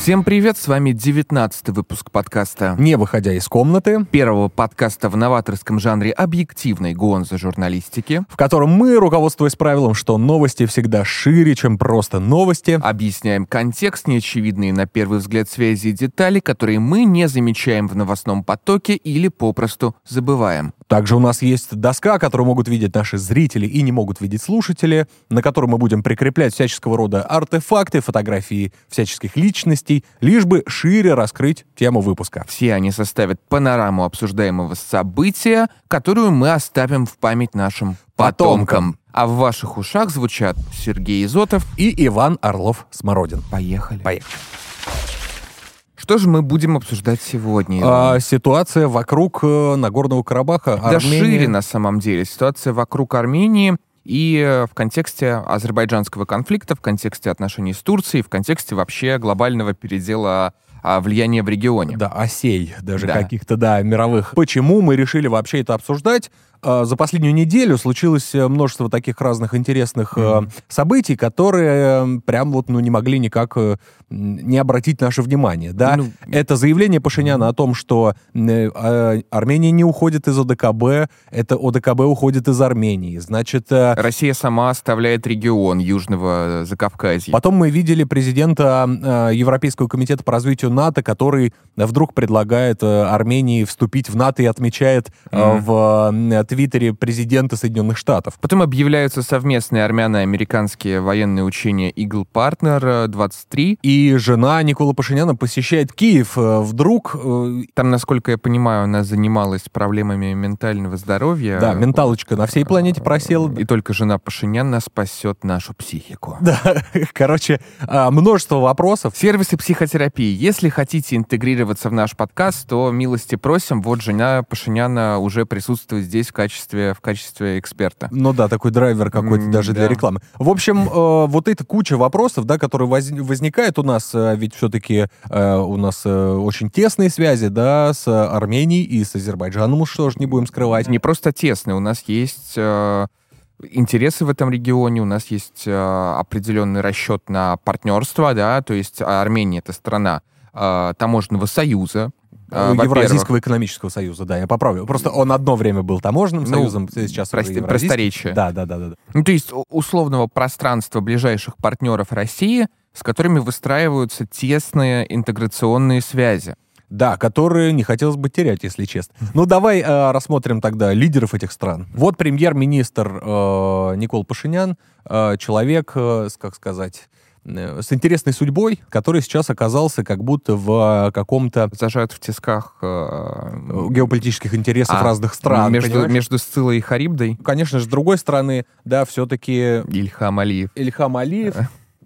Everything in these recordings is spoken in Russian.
Всем привет, с вами 19 выпуск подкаста. Не выходя из комнаты, Первого подкаста в новаторском жанре объективной гонзо журналистики. в котором мы, руководствуясь правилом, что новости всегда шире, чем просто новости, Объясняем контекст, неочевидные на первый взгляд связи и детали, которые мы не замечаем в новостном потоке или попросту забываем. Также у нас есть доска, которую могут видеть наши зрители и не могут видеть слушатели, на которой мы будем прикреплять всяческого рода артефакты, фотографии всяческих личностей, лишь бы шире раскрыть тему выпуска. Все они составят панораму обсуждаемого события, которую мы оставим в память нашим потомкам. Потомкам. А в ваших ушах звучат Сергей Изотов. И Иван Орлов-Смородин. Поехали. Поехали. Что же мы будем обсуждать сегодня? А, ситуация вокруг э, Нагорного Карабаха. Да Армения- шире на самом деле. Ситуация вокруг Армении и э, в контексте азербайджанского конфликта, в контексте отношений с Турцией, в контексте вообще глобального передела а, влияния в регионе. Да, осей даже Да. каких-то, да, мировых. Почему мы решили вообще это обсуждать? А, За последнюю неделю случилось э, множество таких разных интересных э, событий, которые э, прям вот, ну, не могли никак э, не обратить наше внимание, да? Ну, это заявление Пашиняна о том, что э, а, Армения не уходит из ОДКБ, это ОДКБ уходит из Армении. Значит, э, Россия сама оставляет регион Южного Закавказья. Потом мы видели президента э, Европейского комитета по развитию НАТО, который вдруг предлагает э, Армении вступить в НАТО и отмечает э, Мгм. в э, Твиттере президента Соединенных Штатов. Потом объявляются совместные армяно-американские военные учения Eagle Partner 23. И жена Никола Пашиняна посещает Киев. Э, Вдруг, э, Там, насколько я понимаю, она занималась проблемами ментального здоровья. да, менталочка на всей планете просела. И только жена Пашиняна спасет нашу психику. Да, короче, а, множество вопросов. Сервисы психотерапии. Если хотите интегрироваться в наш подкаст, то милости просим. Вот жена Пашиняна уже присутствует здесь в качестве, в качестве эксперта. Ну да, такой драйвер какой-то М, даже для да. рекламы. В общем, э, вот эта куча вопросов, да, которые воз- возникают у нас, э, ведь все-таки у нас э, очень тесные связи, да, с Арменией и с Азербайджаном, уж что ж не будем скрывать. Не просто тесные. У нас есть э, интересы в этом регионе, у нас есть э, определенный расчет на партнерство, да, то есть Армения — это страна э, таможенного союза. Во-первых. Евразийского экономического союза, да, я поправлю. Просто он одно время был таможенным Ну, союзом, сейчас уже прости- просторечие. Да, да, да, да. Ну, то есть условного пространства ближайших партнеров России, с которыми выстраиваются тесные интеграционные связи. Да, которые не хотелось бы терять, если честно. Ну, давай э, рассмотрим тогда лидеров этих стран. Вот премьер-министр э, Никол Пашинян, э, человек, э, как сказать, с интересной судьбой, который сейчас оказался как будто в э, каком-то Зажат в тисках э, э, геополитических интересов а, разных стран. между, понимаешь? между Сциллой и Харибдой. Конечно же, с другой стороны, да, все-таки Ильхам Алиев. Ильхам Алиев...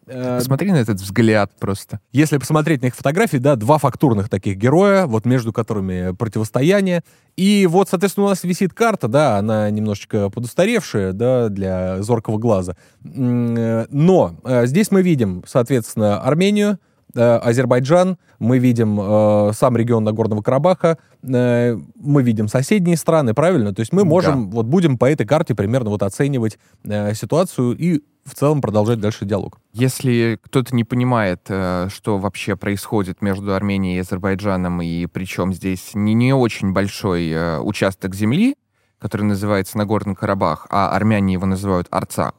э, на этот взгляд просто. Если посмотреть на их фотографии, да, два фактурных таких героя, вот между которыми противостояние. И вот, соответственно, у нас висит карта, да, она немножечко подустаревшая, да, для зоркого глаза. Э, Но э, здесь мы видим, соответственно, Армению, Азербайджан, мы видим э, сам регион Нагорного Карабаха, э, мы видим соседние страны, правильно? То есть мы можем, вот будем по этой карте примерно вот оценивать э, ситуацию и в целом продолжать дальше диалог. Если кто-то не понимает, э, что вообще происходит между Арменией и Азербайджаном, и причем здесь не, не очень большой э, участок земли, который называется Нагорный Карабах, а армяне его называют Арцах,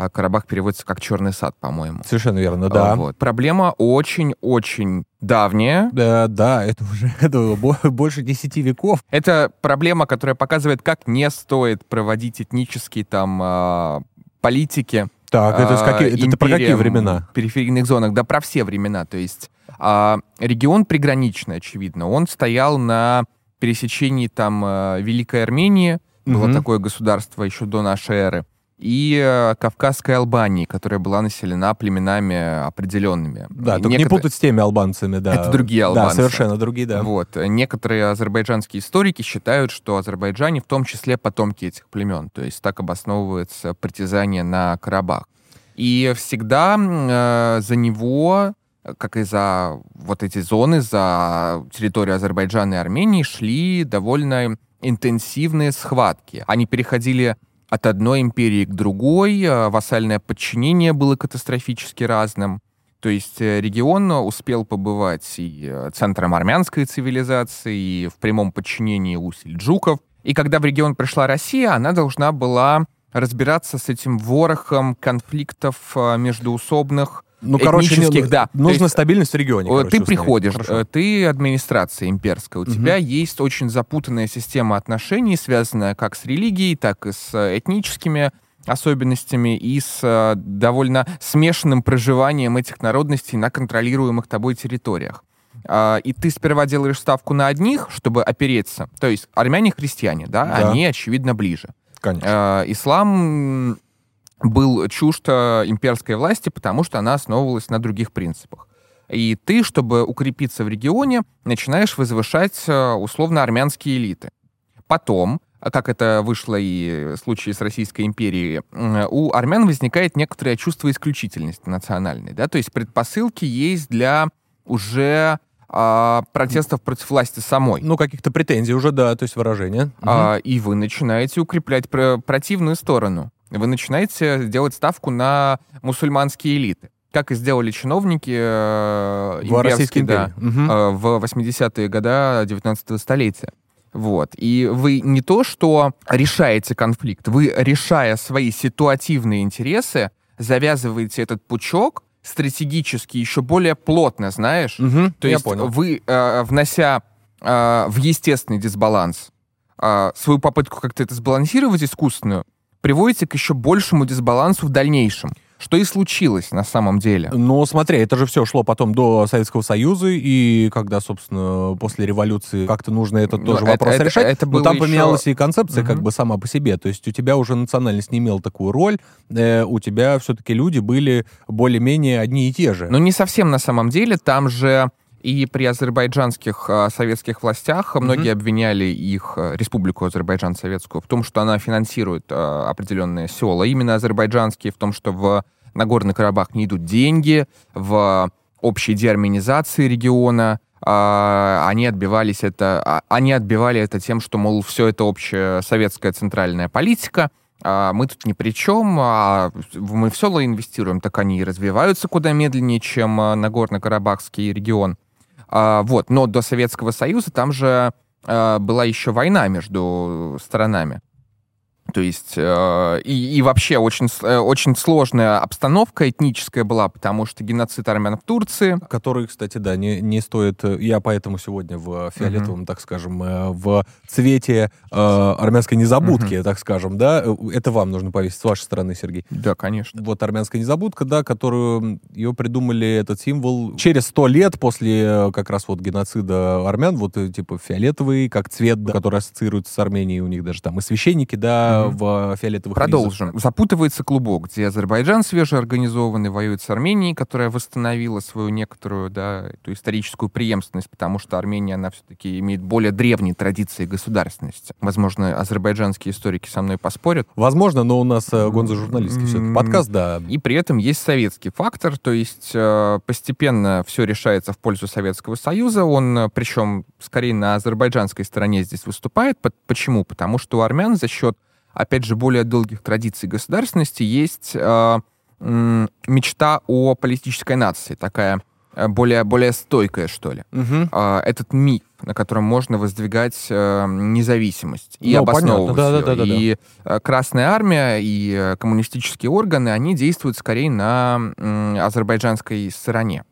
а Карабах переводится как Черный сад, по-моему. Совершенно верно, да. А, вот. Проблема очень-очень давняя. Да, да, это уже это бо- больше 10 веков. Это проблема, которая показывает, как не стоит проводить этнические там а, политики. Так, это, с какие, это про какие времена? периферийных зонах, да, про все времена. То есть регион приграничный, очевидно. Он стоял на пересечении там Великой Армении, было Мгм. такое государство еще до нашей эры, и а, Кавказской Албании, которая была населена племенами определенными. Да, только не некотор- путать с теми албанцами, да. Это другие Да, албанцы. совершенно другие, да. Вот. Некоторые азербайджанские историки считают, что азербайджане в том числе потомки этих племен. То есть так обосновывается притязание на Карабах. И всегда э, за него, как и за вот эти зоны, за территорию Азербайджана и Армении, шли довольно интенсивные схватки. Они переходили от одной империи к другой, э, вассальное подчинение было катастрофически разным. То есть э, регион успел побывать и э, центром армянской цивилизации, и в прямом подчинении у сельджуков. И когда в регион пришла Россия, она должна была разбираться с этим ворохом конфликтов междуусобных, Ну, короче, этнических, не- да. То нужна есть, стабильность в регионе. э, короче, ты приходишь, Хорошо. э, ты администрация имперская, у Мгм. тебя есть очень запутанная система отношений, связанная как с религией, так и с э, этническими особенностями и с довольно смешанным проживанием этих народностей на контролируемых тобой территориях. А, И ты сперва делаешь ставку на одних, чтобы опереться. То есть армяне-христиане, да, Да. они, очевидно, ближе. Конечно. Э, Ислам был чужд э, имперской власти, потому что она основывалась на других принципах. И ты, чтобы укрепиться в регионе, начинаешь возвышать э, условно армянские элиты. Потом, а как это вышло и в случае с Российской империей, м, у армян возникает некоторое чувство исключительности национальной. Да? То есть предпосылки есть для уже а, протестов против власти самой. Ну, каких-то претензий уже, да, то есть выражения. А, и вы начинаете укреплять про- противную сторону. Вы начинаете делать ставку на мусульманские элиты. Как и сделали чиновники э, имперские, да. Мгм. э, в 80-е годы 19 столетия. Вот. И вы не то, что решаете конфликт, вы, решая свои ситуативные интересы, завязываете этот пучок стратегически еще более плотно, знаешь? Мгм, То я есть понял. вы, э, внося э, в естественный дисбаланс э, свою попытку как-то это сбалансировать искусственную, приводите к еще большему дисбалансу в дальнейшем. Что и случилось на самом деле. Но смотри, это же все шло потом до Советского Союза, и когда, собственно, после революции как-то нужно этот Ну, тоже это- вопрос это- решать, это но было там еще- поменялась и концепция как Мгм. бы сама по себе. То есть у тебя уже национальность не имела такую роль, э, у тебя все-таки люди были более-менее одни и те же. Но не совсем на самом деле. Там же и при азербайджанских э, советских властях многие обвиняли их, э, Республику Азербайджан советскую, в том, что она финансирует э, определенные села, именно азербайджанские, в том, что в Нагорный Карабах не идут деньги, в общей деармянизации региона, а, они отбивались это, а, они отбивали это тем, что, мол, все это общая советская центральная политика, а мы тут ни при чем, а мы в села инвестируем, так они и развиваются куда медленнее, чем а, Нагорно-Карабахский регион. А, вот, но до Советского Союза там же а, была еще война между сторонами. То есть э, и, и вообще очень, э, очень сложная обстановка этническая была, потому что геноцид армян в Турции, Который, кстати, да, не, не стоит... э, Я поэтому сегодня в фиолетовом, так скажем, э, в цвете э, армянской незабудки, так скажем, да. Э, Это вам нужно повесить с вашей стороны, Сергей. да, конечно. Вот армянская незабудка, да, которую ее придумали, этот символ, через сто лет после э, как раз вот геноцида армян, вот э, типа фиолетовый, как цвет, да, который ассоциируется с Арменией, у них даже там и священники, да, В фиолетовых Продолжим. Запутывается клубок, где Азербайджан свежеорганизованный воюет с Арменией, которая восстановила свою некоторую, да, эту историческую преемственность, потому что Армения, она все-таки имеет более древние традиции государственности. Возможно, азербайджанские историки со мной поспорят. Возможно, но у нас э, гонза журналистский все М. подкаст, да. И при этом есть советский фактор, то есть э, постепенно все решается в пользу Советского Союза. Он, э, причем, скорее на азербайджанской стороне здесь выступает. По- Почему? Потому что у армян за счет, опять же, более долгих традиций государственности есть э, м, мечта о политической нации, такая э, более, более стойкая, что ли. Мгм. А, этот миф, на котором можно воздвигать э, независимость и Ну, обосновывать понятно, её. да-да-да-да-да. И э, Красная Армия и э, коммунистические органы, они действуют скорее на азербайджанской стороне.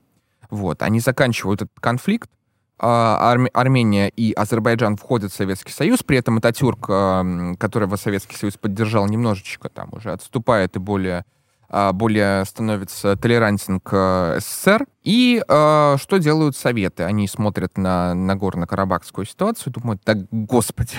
Вот, они заканчивают этот конфликт, а, Арме- Армения и Азербайджан входят в Советский Союз, при этом Ататюрк, м, которого Советский Союз поддержал, немножечко там уже отступает и более а, более становится толерантен к СССР. И что делают Советы? Они смотрят на Нагорно-Карабахскую ситуацию и думают, так, господи,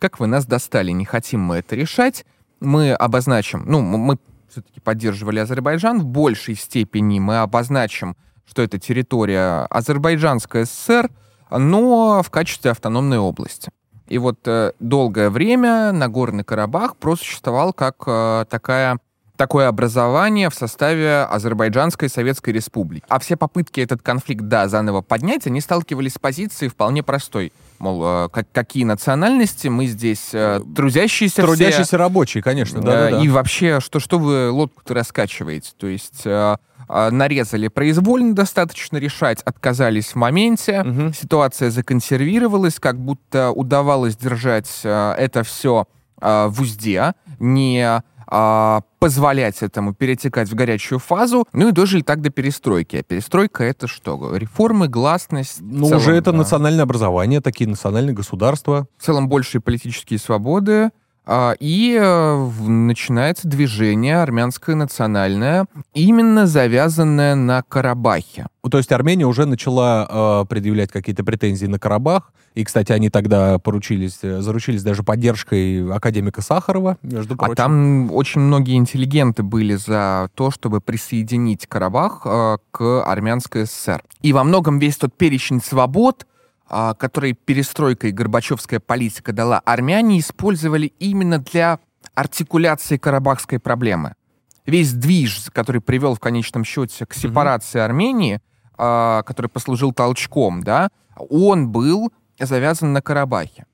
как вы нас достали, не хотим мы это решать. Мы обозначим, ну, мы все-таки поддерживали Азербайджан, в большей степени мы обозначим, что это территория Азербайджанская ССР, но в качестве автономной области. И вот э, долгое время Нагорный Карабах просуществовал как э, такая такое образование в составе Азербайджанской Советской Республики. А все попытки этот конфликт, да, заново поднять, они сталкивались с позицией вполне простой. Мол, э, как, какие национальности, мы здесь э, трудящиеся Трудящиеся все, рабочие, конечно, э, да, да, И вообще, что, что вы лодку-то раскачиваете? То есть э, нарезали произвольно достаточно решать, отказались в моменте, Мгм. ситуация законсервировалась, как будто удавалось держать э, это все э, в узде, не а, позволять этому перетекать в горячую фазу, ну и дожили так до перестройки. А перестройка это что? Реформы, гласность. Ну, целом, уже это да. национальное образование, такие национальные государства. В целом большие политические свободы. А, И э, начинается движение армянское национальное, именно завязанное на Карабахе. То есть Армения уже начала э, предъявлять какие-то претензии на Карабах. И, кстати, они тогда поручились, э, заручились даже поддержкой академика Сахарова, между А прочим. там очень многие интеллигенты были за то, чтобы присоединить Карабах э, к Армянской ССР. И во многом весь тот перечень свобод, а, который перестройка и Горбачевская политика дала, армяне использовали именно для артикуляции карабахской проблемы. Весь движ, который привел в конечном счете к сепарации Армении, а, который послужил толчком, да, он был завязан на Карабахе.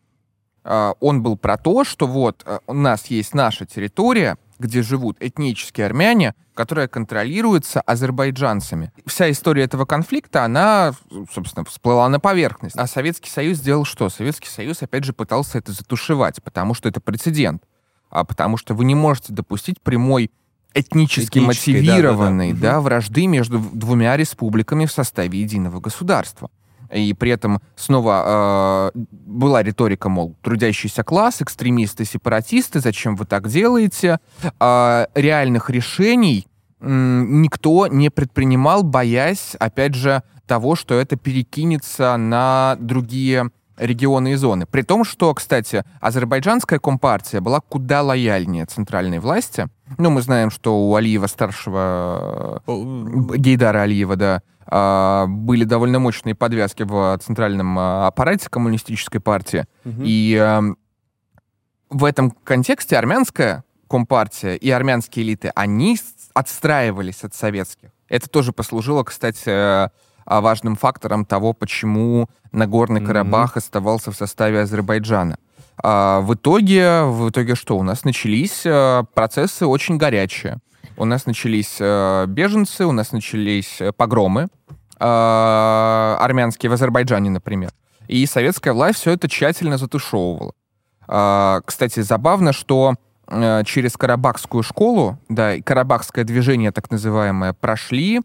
А, Он был про то, что вот а, у нас есть наша территория, где живут этнические армяне, которая контролируется азербайджанцами. Вся история этого конфликта, она, собственно, всплыла на поверхность. А Советский Союз сделал что? Советский Союз, опять же, пытался это затушевать, потому что это прецедент. А потому что вы не можете допустить прямой этнически мотивированной да-да-да. да, вражды между двумя республиками в составе единого государства. И при этом снова э, была риторика, мол, трудящийся класс, экстремисты, сепаратисты, зачем вы так делаете? А реальных решений никто не предпринимал, боясь, опять же, того, что это перекинется на другие регионы и зоны. При том, что, кстати, азербайджанская компартия была куда лояльнее центральной власти. Ну, мы знаем, что у Алиева-старшего О, Гейдара Алиева, да, а, были довольно мощные подвязки в центральном а, аппарате коммунистической партии. мгм. И ам, в этом контексте армянская компартия и армянские элиты, они отстраивались от советских. Это тоже послужило, кстати, э, важным фактором того, почему Нагорный Мгм. Карабах оставался в составе Азербайджана. А, в итоге, в итоге что? У нас начались э, процессы очень горячие. У нас начались э, беженцы, у нас начались э, погромы армянские в Азербайджане, например. И советская власть все это тщательно затушевывала. А, Кстати, забавно, что через Карабахскую школу, да, и Карабахское движение, так называемое, прошли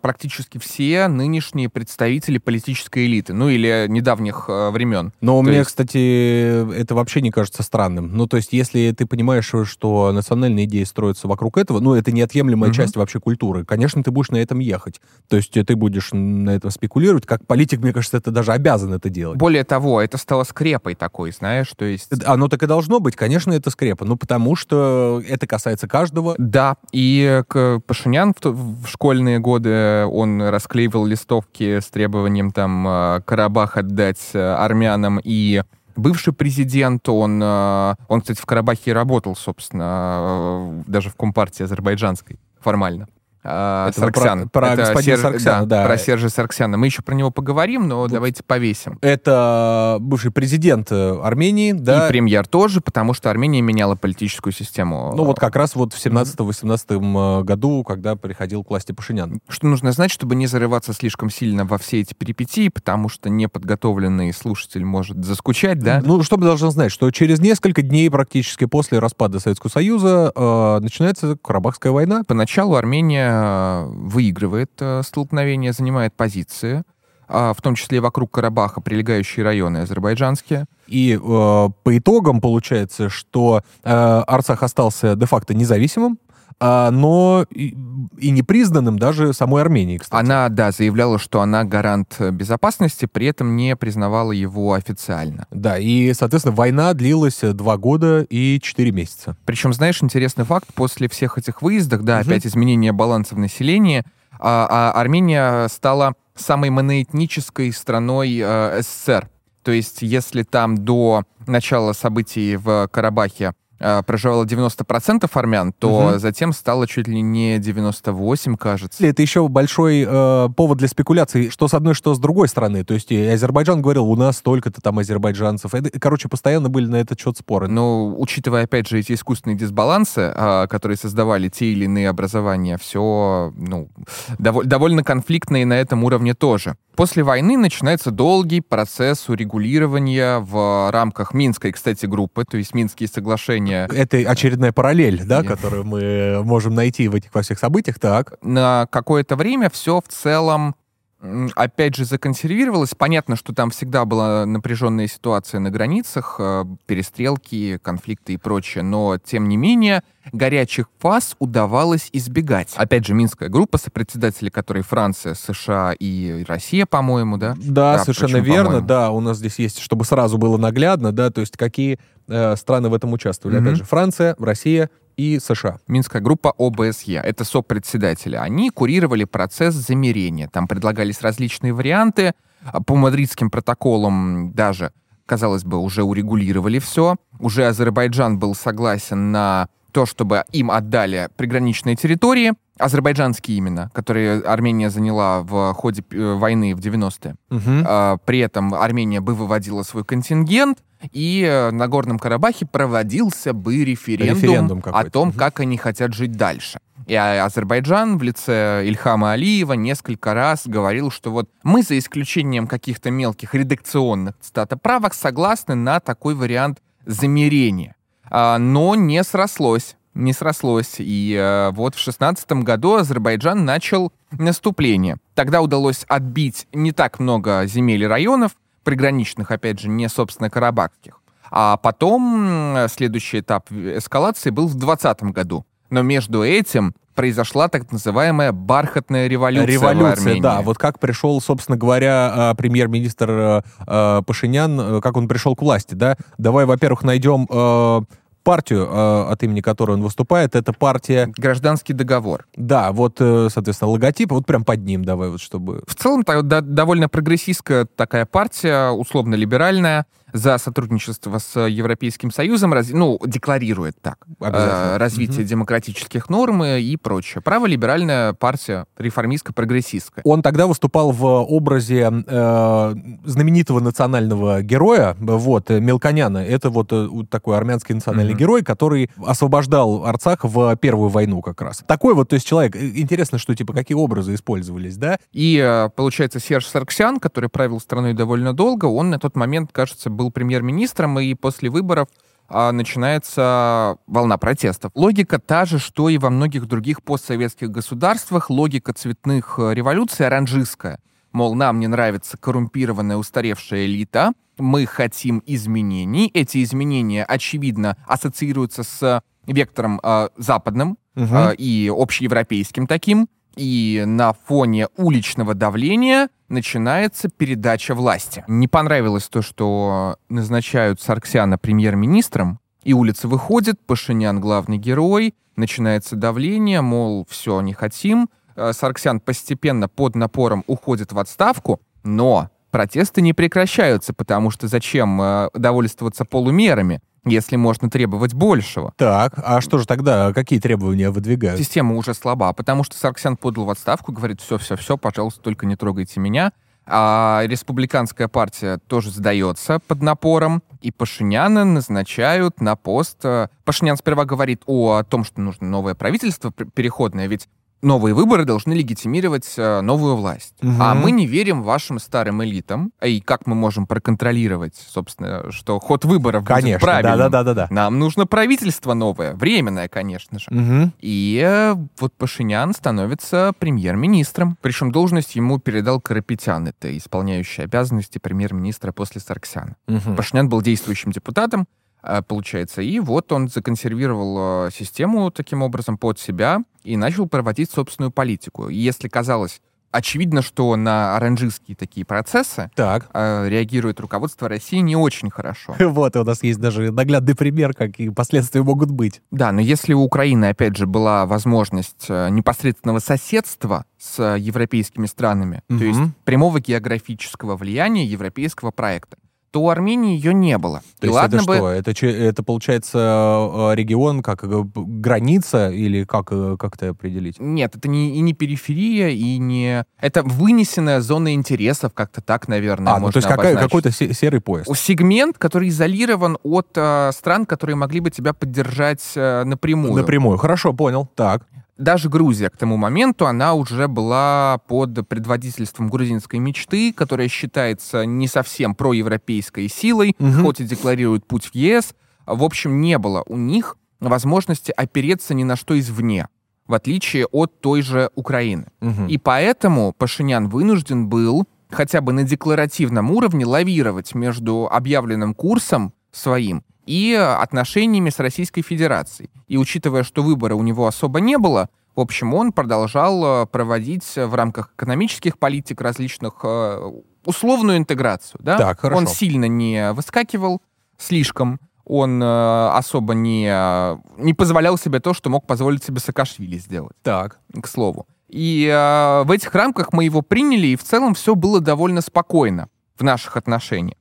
практически все нынешние представители политической элиты, ну или недавних э, времен. Но То мне, есть- кстати, это вообще не кажется странным. Ну, то есть, если ты понимаешь, что национальные идеи строятся вокруг этого, ну, это неотъемлемая Мгм. часть вообще культуры, конечно, ты будешь на этом ехать. То есть, э, ты будешь на этом спекулировать. Как политик, мне кажется, это даже обязан это делать. Более того, это стало скрепой такой, знаешь, то есть... Оно так и должно быть, конечно, это скрепа. Ну, потому что это касается каждого. Да, и к Пашинян в, в школьные годы он расклеивал листовки с требованием там э, Карабах отдать э, армянам и бывший президент, он, э, он, кстати, в Карабахе работал, собственно, э, даже в Компартии азербайджанской формально. А, Это вы про- Сарксян. про Это господина Сарксяна, да. Про Сержа Сарксяна. Мы еще про него поговорим, но давайте повесим. Это бывший президент э, Армении, да. И премьер тоже, потому что Армения меняла политическую систему. Ну, вот как раз вот в 17-18 году, когда приходил к власти Пашинян. Что нужно знать, чтобы не зарываться слишком сильно во все эти перипетии, потому что неподготовленный слушатель может заскучать, да? Ну, что мы должны знать, что через несколько дней практически после распада Советского Союза э, начинается Карабахская война. Поначалу Армения э, выигрывает э, столкновение, занимает позиции, а, в том числе вокруг Карабаха прилегающие районы азербайджанские. И э, по итогам получается, что э, Арцах остался де-факто независимым, но и, и не признанным даже самой Арменией, кстати. Она, да, заявляла, что она гарант безопасности, при этом не признавала его официально. Да, и, соответственно, война длилась два года и четыре месяца. Причем, знаешь, интересный факт, после всех этих выездов, да, Мгм. опять изменение баланса в населении, а, а Армения стала самой моноэтнической страной э, СССР. То есть, если там до начала событий в Карабахе проживало 90% армян, то Мгм. затем стало чуть ли не 98, кажется. Это еще большой э, повод для спекуляций, что с одной, что с другой стороны. То есть и Азербайджан говорил, у нас столько-то там азербайджанцев. Это, короче, постоянно были на этот счет споры. Но, учитывая, опять же, эти искусственные дисбалансы, а, которые создавали те или иные образования, все ну, дово- довольно конфликтно и на этом уровне тоже. После войны начинается долгий процесс урегулирования в рамках Минской, кстати, группы, то есть Минские соглашения. Это очередная параллель, да, которую мы можем найти в этих во всех событиях. Так. На какое-то время все в целом опять же, законсервировалось. Понятно, что там всегда была напряженная ситуация на границах, э, перестрелки, конфликты и прочее, но, тем не менее, горячих фаз удавалось избегать. Опять же, Минская группа, сопредседатели которой Франция, США и Россия, по-моему, да? Да, Да, совершенно почему, верно. Да, у нас здесь есть, чтобы сразу было наглядно, да, то есть какие э, страны в этом участвовали. Мгм. Опять же, Франция, Россия и США. Минская группа ОБСЕ, это сопредседатели. Они курировали процесс замерения. Там предлагались различные варианты. А По мадридским протоколам даже, казалось бы, уже урегулировали все. Уже Азербайджан был согласен на то, чтобы им отдали приграничные территории, азербайджанские именно, которые Армения заняла в ходе э, войны в 90-е. Мгм. А, При этом Армения бы выводила свой контингент, и э, на Горном Карабахе проводился бы референдум, Референдум о том, как они хотят жить дальше. И а, Азербайджан в лице Ильхама Алиева несколько раз говорил, что вот мы, за исключением каких-то мелких редакционных статоправок, согласны на такой вариант замерения. А, Но не срослось. Не срослось. И э, вот в шестнадцатом году Азербайджан начал наступление. Тогда удалось отбить не так много земель и районов, приграничных, опять же, не, собственно, карабахских. А потом следующий этап эскалации был в 20 году. Но между этим произошла так называемая бархатная революция, Революция, да. Вот как пришел, собственно говоря, э, премьер-министр э, э, Пашинян, э, как он пришел к власти, да? Давай, во-первых, найдем партию, э, от имени которой он выступает. Это партия, Гражданский договор. да, вот, э, соответственно, логотип, вот прям под ним давай, вот чтобы... В целом, да- довольно прогрессистская такая партия, условно-либеральная, за сотрудничество с Европейским Союзом, раз- ну, декларирует так. Э, развитие Мгм. демократических норм и прочее. Праволиберальная партия, реформистско-прогрессистская. Он тогда выступал в образе э, знаменитого национального героя, вот, Мелконяна. Это вот э, такой армянский национальный Мгм. герой, который освобождал Арцах в Первую войну как раз. Такой вот, то есть человек. Э, Интересно, что, типа, какие образы использовались, да? И, э, получается, Серж Сарксян, который правил страной довольно долго, он на тот момент, кажется, был премьер-министром, и после выборов а, начинается волна протестов. Логика та же, что и во многих других постсоветских государствах. Логика цветных э, революций оранжистская. Мол, нам не нравится коррумпированная устаревшая элита, мы хотим изменений. Эти изменения, очевидно, ассоциируются с вектором э, западным, Мгм. а, и общеевропейским таким. И на фоне уличного давления начинается передача власти. Не понравилось то, что назначают Сарксяна премьер-министром, и улица выходит, Пашинян главный герой, начинается давление, мол, все, не хотим. Э, Сарксян постепенно под напором уходит в отставку, но протесты не прекращаются, потому что зачем э, довольствоваться полумерами, если можно требовать большего? Так, а что же тогда, какие требования выдвигают? Система уже слаба, потому что Сарксян подал в отставку, говорит, все-все-все, пожалуйста, только не трогайте меня. А республиканская партия тоже сдается под напором, и Пашиняна назначают на пост. э, Пашинян сперва говорит о том, что нужно новое правительство пр- переходное, ведь новые выборы должны легитимировать э, новую власть. Мгм. А мы не верим вашим старым элитам. И как мы можем проконтролировать, собственно, что ход выборов будет Конечно, правильным? да-да-да-да. Нам нужно правительство новое, временное, конечно же. Мгм. И э, вот Пашинян становится премьер-министром. Причем должность ему передал Карапетян, это исполняющий обязанности премьер-министра после Сарксяна. Мгм. Пашинян был действующим депутатом, э, получается, и вот он законсервировал э, систему таким образом под себя и начал проводить собственную политику. И если казалось очевидно, что на оранжистские такие процессы Так. э, реагирует руководство России не очень хорошо. Вот, у нас есть даже наглядный пример, какие последствия могут быть. Да, но если у Украины, опять же, была возможность э, непосредственного соседства с э, европейскими странами, Мгм. то есть прямого географического влияния европейского проекта, то у Армении ее не было. То И есть ладно это бы... что? Это, это получается э, регион как э, граница или как, э, как это определить? Нет, это не, и не периферия, и не... Это вынесенная зона интересов, как-то так, наверное, а, ну можно то есть какая- какой-то се- серый пояс. Сегмент, который изолирован от э, стран, которые могли бы тебя поддержать э, напрямую. Напрямую. Хорошо, понял. Так. Даже Грузия к тому моменту, она уже была под предводительством грузинской мечты, которая считается не совсем проевропейской силой, Мгм. хоть и декларирует путь в ЕС. В общем, не было у них возможности опереться ни на что извне, в отличие от той же Украины. Мгм. И поэтому Пашинян вынужден был хотя бы на декларативном уровне лавировать между объявленным курсом своим и отношениями с Российской Федерацией. И учитывая, что выбора у него особо не было, в общем, он продолжал э, проводить в рамках экономических политик различных э, условную интеграцию. Да? Так, хорошо. Он сильно не выскакивал слишком, он э, особо не, не позволял себе то, что мог позволить себе Саакашвили сделать Так. к слову. И э, в этих рамках мы его приняли, и в целом все было довольно спокойно в наших отношениях.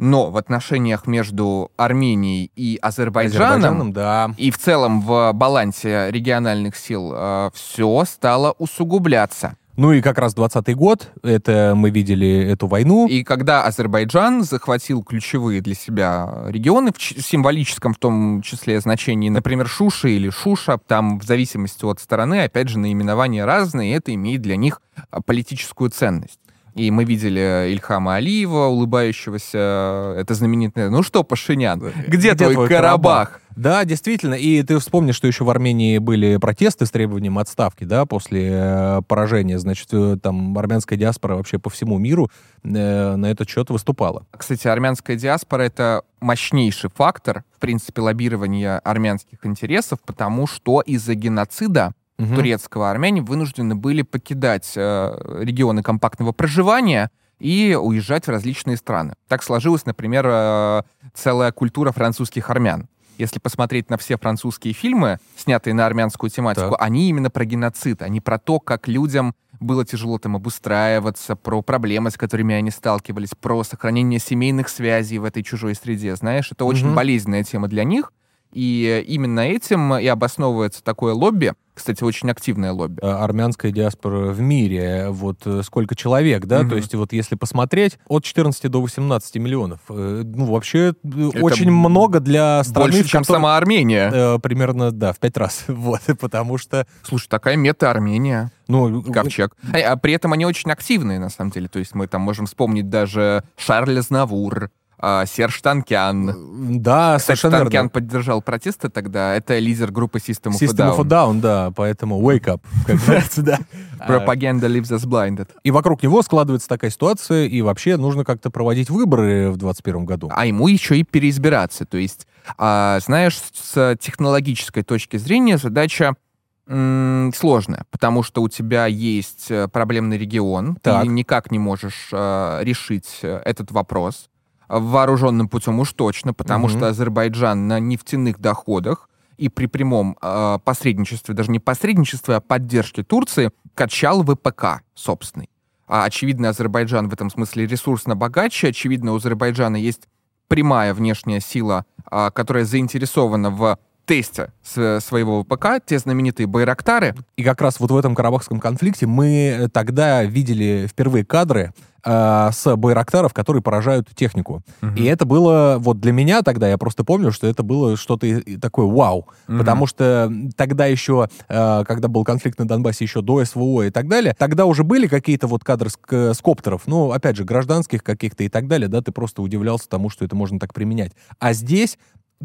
Но в отношениях между Арменией и Азербайджаном, Азербайджаном, да. и в целом в балансе региональных сил все стало усугубляться. Ну и как раз 20 год, это мы видели эту войну. И когда Азербайджан захватил ключевые для себя регионы, в символическом в том числе значении, например, Шуша или Шуша, там в зависимости от стороны, опять же, наименования разные, и это имеет для них а, политическую ценность. И мы видели Ильхама Алиева, улыбающегося, это знаменитое, ну что, Пашинян, где, твой, Карабах? Да, действительно. И ты вспомни, что еще в Армении были протесты с требованием отставки, да, после э, поражения. Значит, э, там армянская диаспора вообще по всему миру э, на этот счет выступала. Кстати, армянская диаспора — это мощнейший фактор, в принципе, лоббирования армянских интересов, потому что из-за геноцида Мгм. турецкого армяне вынуждены были покидать э, регионы компактного проживания и уезжать в различные страны. Так сложилась, например, э, целая культура французских армян. Если посмотреть на все французские фильмы, снятые на армянскую тематику, Так. они именно про геноцид, они про то, как людям было тяжело там обустраиваться, про проблемы, с которыми они сталкивались, про сохранение семейных связей в этой чужой среде. Знаешь, это очень Мгм. болезненная тема для них. И именно этим и обосновывается такое лобби, кстати, очень активное лобби. Э, армянская диаспора в мире, вот э, сколько человек, да, Мгм. то есть вот если посмотреть, от 14 до 18 миллионов. Э, Ну, вообще э, очень много для страны, Больше, чем сама Армения. Э, примерно, да, в пять раз. Вот, потому что, Слушай, такая мета-Армения, ну... ковчег. А, а при этом они очень активные, на самом деле. То есть мы там можем вспомнить даже Шарля Знавур, Серж Танкян. Да, Кстати, совершенно Танкян верно. поддержал протесты тогда. Это лидер группы System of a System of a Down. Да, поэтому wake up, как говорится, да. А, Пропаганда leaves us blinded. И вокруг него складывается такая ситуация, и вообще нужно как-то проводить выборы в 2021 году. а ему еще и переизбираться. То есть, а, знаешь, с технологической точки зрения задача сложная, потому что у тебя есть э, проблемный регион, Так. ты никак не можешь э, решить э, этот вопрос вооруженным путем уж точно, потому Мгм. что Азербайджан на нефтяных доходах и при прямом э, посредничестве, даже не посредничестве, а поддержке Турции, качал ВПК собственный. А, очевидно, Азербайджан в этом смысле ресурсно богаче. Очевидно, у Азербайджана есть прямая внешняя сила, а, которая заинтересована в тесте своего ВПК, те знаменитые байрактары. И как раз вот в этом карабахском конфликте мы тогда видели впервые кадры э, с байрактаров, которые поражают технику. И это было, вот для меня тогда, я просто помню, что это было что-то такое вау. Мгм. Потому что тогда еще, э, когда был конфликт на Донбассе, еще до СВО и так далее, тогда уже были какие-то вот кадры с, с коптеров, ну, опять же, гражданских каких-то и так далее, да, ты просто удивлялся тому, что это можно так применять. А здесь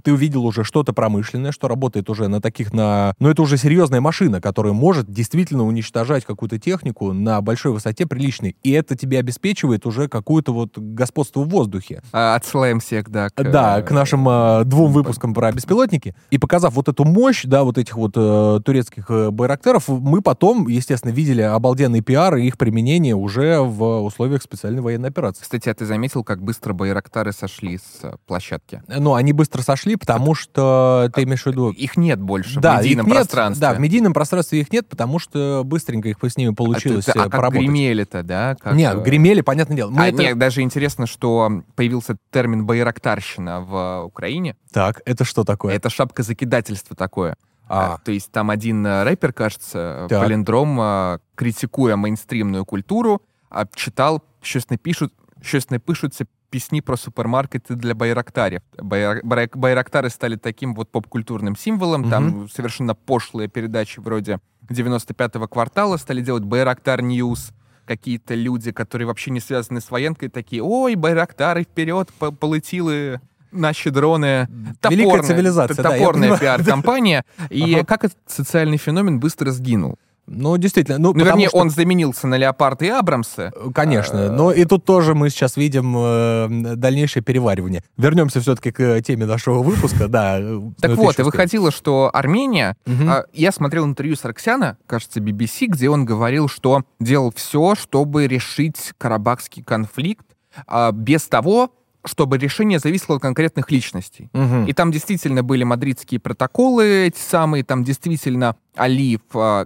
ты увидел уже что-то промышленное, что работает уже на таких, на... Ну, это уже серьезная машина, которая может действительно уничтожать какую-то технику на большой высоте приличной. И это тебе обеспечивает уже какое-то вот господство в воздухе. А, Отсылаем всех, да. к, Да, э, к нашим э, двум выпускам про беспилотники. И показав вот эту мощь, да, вот этих вот э, турецких э, байрактаров, мы потом, естественно, видели обалденный пиар и их применение уже в условиях специальной военной операции. Кстати, а ты заметил, как быстро байрактары сошли с э, площадки? Ну, они быстро сошли, пошли, потому что ты имеешь в виду... Их нет больше Да, в медийном нет, пространстве. Да, в медийном пространстве их нет, потому что быстренько их с ними получилось а, ты- а э, как поработать. гремели-то, да? Как, Нет, э, гремели, понятное дело. Мы а, это- нет, даже интересно, что появился термин «байрактарщина» в Украине. Так, это что такое? Это шапка закидательства такое. А. Э, То есть там один рэпер, кажется, Так. Палиндром, критикуя мейнстрімну культуру, а, читал, щось не пишуть, щось не пишуться пісні про супермаркеты для байрактарів. Байра- байрак- Байрактары стали таким вот поп-культурным символом. Там совершенно пошлые передачи вроде 95-го квартала стали делать Байрактар Ньюс. Какие-то люди, которые вообще не связаны с военкой, такие, ой, Байрактары вперед, по- полетіли наши дроны. Великая цивилизация, да, я Топорная понимаю. пиар-компания. И Ага. как этот социальный феномен быстро сгинул. Ну, действительно. Ну, Ну, вернее, что- он заменился на Леопарда и Абрамса. Конечно, но и тут тоже мы сейчас видим э, дальнейшее переваривание. Вернемся все-таки к э, теме нашего выпуска, да. э, Так ну, вот, и выходило, что Армения... А, Я смотрел интервью Сарксяна, кажется, BBC, где он говорил, что делал все, чтобы решить карабахский конфликт а, без того, чтобы решение зависело от конкретных личностей. Мгм. И там действительно были мадридские протоколы эти самые, там действительно Алиев, а,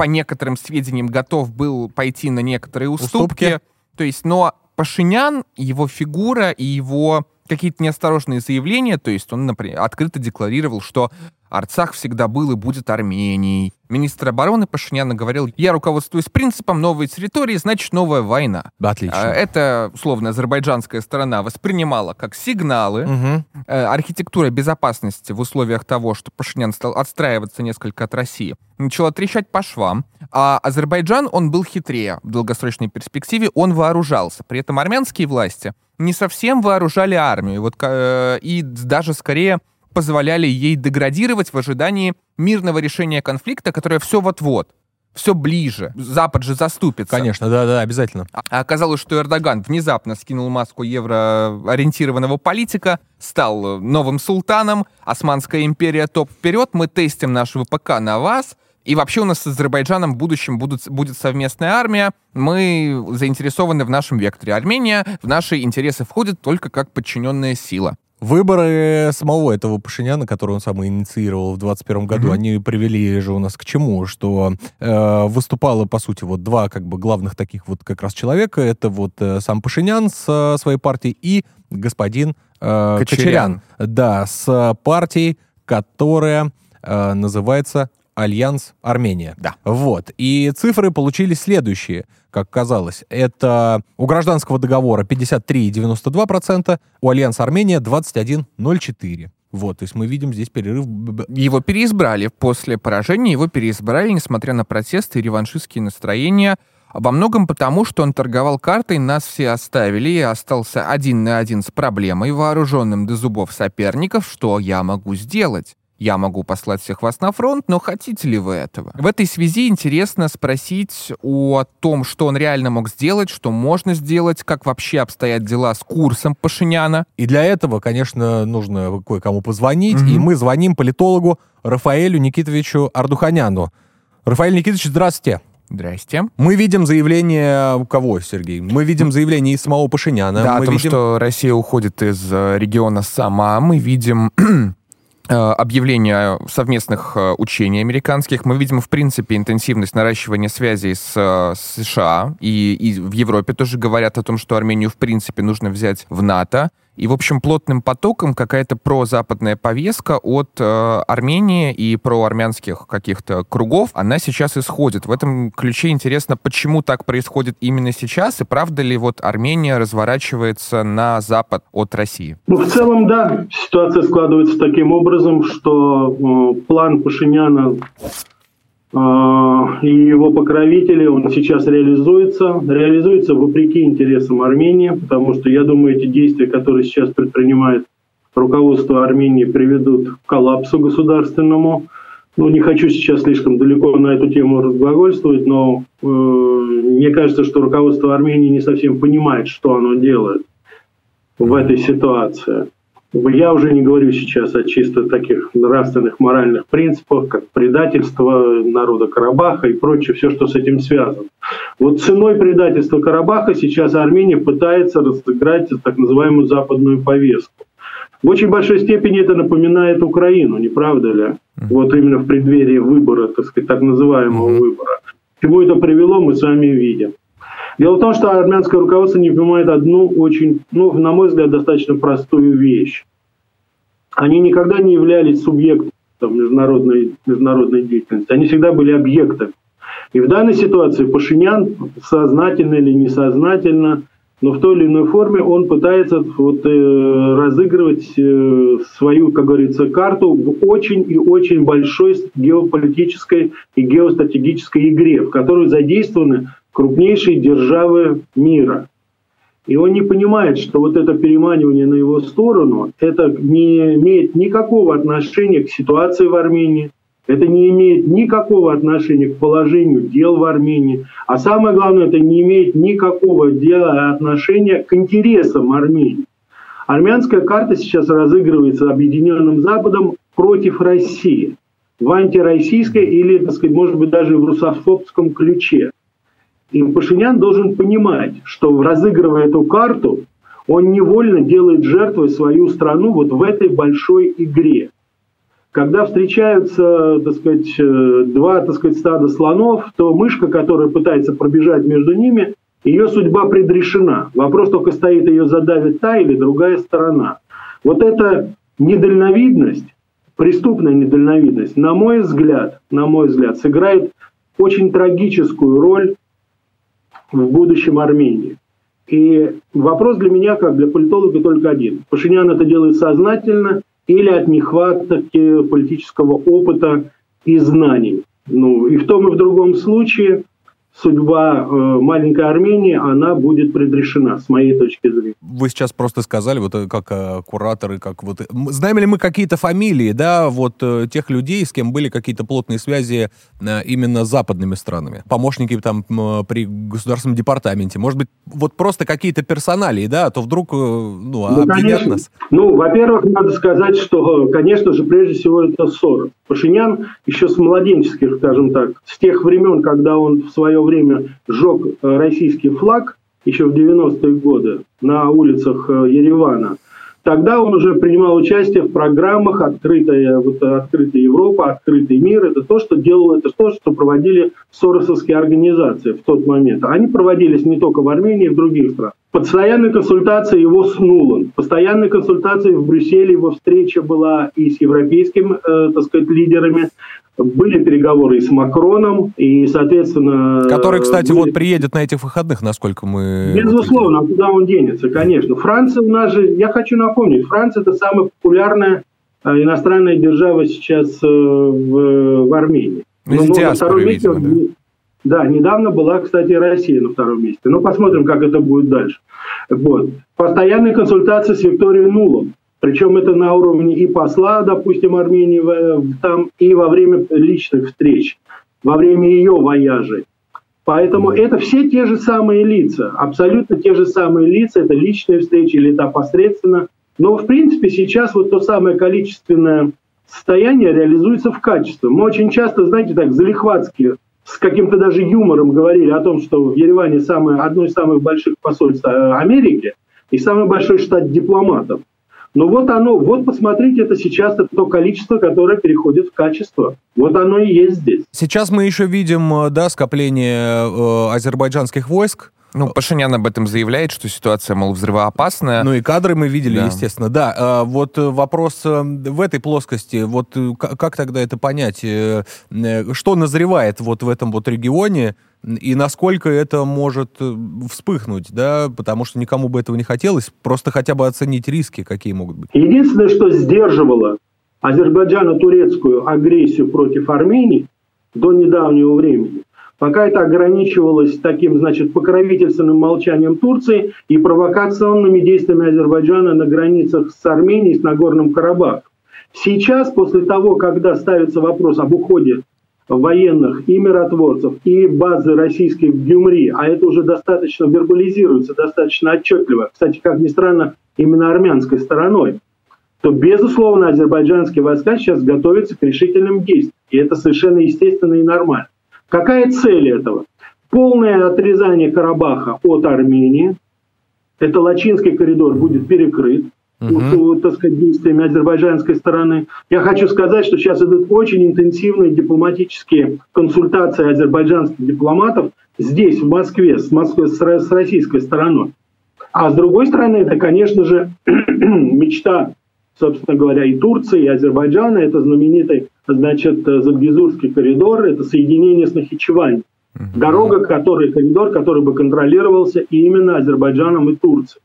по некоторым сведениям, готов был пойти на некоторые уступки. Уступки. То есть, но Пашинян, его фигура и его какие-то неосторожные заявления, то есть он, например, открыто декларировал, что Арцах всегда был и будет Арменией. Министр обороны Пашиняна говорил, я руководствуюсь принципом новой территории, значит новая война. Отлично. А, Это, условно, азербайджанская сторона воспринимала как сигналы, э, архитектура безопасности в условиях того, что Пашинян стал отстраиваться несколько от России, начала трещать по швам, а Азербайджан, он был хитрее в долгосрочной перспективе, он вооружался. При этом армянские власти не совсем вооружали армию, вот, э, и даже скорее позволяли ей деградировать в ожидании мирного решения конфликта, которое все вот-вот, все ближе. Запад же заступится. Конечно, да-да, обязательно. А оказалось, что Эрдоган внезапно скинул маску евроориентированного политика, стал э, новым султаном, Османская империя топ вперед, мы тестим наш ВПК на вас, и вообще у нас с Азербайджаном в будущем будут, будет совместная армия, мы заинтересованы в нашем векторе. Армения в наши интересы входит только как подчиненная сила. Выборы самого этого Пашиняна, который он сам инициировал в 21 году, Мгм. они привели же у нас к чему? Что э, выступало, по сути, вот два как бы главных таких вот как раз человека. Это вот э, сам Пашинян с э, своей партией и господин э, Кочарян. Кочарян. Да, с партией, которая э, называется Альянс Армения. Да. Вот. И цифры получились следующие, как казалось. Это у гражданского договора 53,92%, у Альянса Армения 21,04%. Вот, то есть мы видим здесь перерыв. Его переизбрали. После поражения его переизбрали, несмотря на протесты и реваншистские настроения. Обо многом потому, что он торговал картой, нас все оставили и остался один на один с проблемой, вооруженным до зубов соперников, что я могу сделать. Я могу послать всех вас на фронт, но хотите ли вы этого? В этой связи интересно спросить о том, что он реально мог сделать, что можно сделать, как вообще обстоят дела с курсом Пашиняна. И для этого, конечно, нужно кое-кому позвонить. Мгм. И мы звоним политологу Рафаэлю Никитовичу Ардуханяну. Рафаэль Никитович, здравствуйте. Здрасте. Мы видим заявление у кого, Сергей? Мы видим заявление из самого Пашиняна. Да, мы о том, видим... что Россия уходит из э, региона сама. Мы видим объявления совместных э, учений американских. Мы видим, в принципе, интенсивность наращивания связей с э, США. И, и в Европе тоже говорят о том, что Армению, в принципе, нужно взять в НАТО. И, в общем, плотным потоком какая-то прозападная повестка от э, Армении и проармянских каких-то кругов, она сейчас исходит. В этом ключе интересно, почему так происходит именно сейчас, и правда ли вот Армения разворачивается на запад от России? Ну, в целом, да, ситуация складывается таким образом, что э, план Пашиняна и его покровители, он сейчас реализуется. Реализуется вопреки интересам Армении, потому что, я думаю, эти действия, которые сейчас предпринимает руководство Армении, приведут к коллапсу государственному. Ну, не хочу сейчас слишком далеко на эту тему разглагольствовать, но э, мне кажется, что руководство Армении не совсем понимает, что оно делает в этой ситуации. Я уже не говорю сейчас о чисто таких нравственных, моральных принципах, как предательство народа Карабаха и прочее, все, что с этим связано. Вот ценой предательства Карабаха сейчас Армения пытается разыграть так называемую западную повестку. В очень большой степени это напоминает Украину, не правда ли? Вот именно в преддверии выбора, так сказать, так называемого выбора. Чему это привело, мы с вами видим. Дело в том, что армянское руководство не понимает одну очень, ну, на мой взгляд, достаточно простую вещь. Они никогда не являлись субъектом международной, международной деятельности. Они всегда были объектами. И в данной ситуации Пашинян, сознательно или несознательно, но в той или иной форме он пытается вот, э, разыгрывать э, свою, как говорится, карту в очень и очень большой геополитической и геостратегической игре, в которой задействованы крупнейшие державы мира. И он не понимает, что вот это переманивание на его сторону, это не имеет никакого отношения к ситуации в Армении, это не имеет никакого отношения к положению дел в Армении. А самое главное, это не имеет никакого дела, отношения к интересам Армении. Армянская карта сейчас разыгрывается Объединенным Западом против России. В антироссийской или, так сказать, может быть, даже в русофобском ключе. И Пашинян должен понимать, что разыгрывая эту карту, он невольно делает жертвой свою страну вот в этой большой игре. Когда встречаются, так сказать, э, два, так сказать, стада слонов, то мышка, которая пытается пробежать между ними, ее судьба предрешена. Вопрос только стоит, ее задавит та или другая сторона. Вот эта недальновидность, преступная недальновидность, на мой взгляд, на мой взгляд, сыграет очень трагическую роль в будущем Армении. И вопрос для меня, как для политолога, только один. Пашинян это делает сознательно или от нехватки политического опыта и знаний. Ну, и в том и в другом случае судьба э, маленькой Армении, она будет предрешена, с моей точки зрения. Вы сейчас просто сказали, вот э, как э, кураторы, как вот... Знаем ли мы какие-то фамилии, да, вот тех людей, с кем были какие-то плотные связи именно с западными странами? Помощники там при государственном департаменте, может быть, вот просто какие-то персоналии, да, а то вдруг, ну, ну обвинят нас. Ну, во-первых, надо сказать, что, конечно же, прежде всего это ссора. Пашинян еще с младенческих, скажем так, с тех времен, когда он в свое время сжег э, российский флаг, еще в 90-е годы, на улицах э, Еревана, Тогда он уже принимал участие в программах «Открытая, вот, «Открытая Европа», «Открытый мир». Это то, что делало, это то, что проводили соросовские организации в тот момент. Они проводились не только в Армении, и в других странах. Постоянные консультации его с Нулан. Постоянные консультации в Брюсселе, его встреча была и с европейскими, э, так сказать, лидерами. Были переговоры и с Макроном, и, соответственно... Который, кстати, были... вот приедет на этих выходных, насколько мы... Безусловно, а куда он денется, конечно. Франция у нас же, я хочу напомнить, Франция это самая популярная э, иностранная держава сейчас э, в, в Армении. Ну, из диаспоры, видимо, да? Да, недавно была, кстати, Россия на втором месте. Но посмотрим, как это будет дальше. Вот. Постоянные консультации с Викторией Нулом. Причем это на уровне и посла, допустим, Армении там, и во время личных встреч, во время ее вояжей. Поэтому это все те же самые лица, абсолютно те же самые лица, это личные встречи или это опосредственно. Но, в принципе, сейчас вот то самое количественное состояние реализуется в качестве. Мы очень часто, знаете, так залихватски с каким-то даже юмором говорили о том, что в Ереване самое, одно из самых больших посольств э, Америки и самый большой штат дипломатов. Но вот оно, вот посмотрите, это сейчас это то количество, которое переходит в качество. Вот оно и есть здесь. Сейчас мы еще видим, э, да, скопление э, азербайджанских войск ну, Пашинян об этом заявляет, что ситуация, мол, взрывоопасная. Ну и кадры мы видели, да. естественно. Да, а, вот э, вопрос э, в этой плоскости, вот э, как тогда это понять? Что назревает вот в этом вот регионе, и насколько это может вспыхнуть, да, потому что никому бы этого не хотелось, просто хотя бы оценить риски, какие могут быть. Единственное, что сдерживало Азербайджано-турецкую агрессию против Армении до недавнего времени, Пока это ограничивалось таким, значит, покровительственным молчанием Турции и провокационными действиями Азербайджана на границах с Арменией, с Нагорным Карабахом. Сейчас, после того, когда ставится вопрос об уходе военных и миротворцев, и базы российской в Гюмри, а это уже достаточно вербализируется, достаточно отчетливо, кстати, как ни странно, именно армянской стороной, то, безусловно, азербайджанские войска сейчас готовятся к решительным действиям. И это совершенно естественно и нормально. Какая цель этого? Полное отрезание Карабаха от Армении. Это Лачинский коридор будет перекрыт. Угу. так сказать, действиями азербайджанской стороны. Я хочу сказать, что сейчас идут очень интенсивные дипломатические консультации азербайджанских дипломатов здесь, в Москве, с, Москвы, с российской стороной. А с другой стороны, это, конечно же, мечта, собственно говоря, и Турции, и Азербайджана, это знаменитый, значит, Зангизурский коридор, это соединение с Нахичеванием. Дорога, который, коридор, который бы контролировался именно Азербайджаном и Турцией.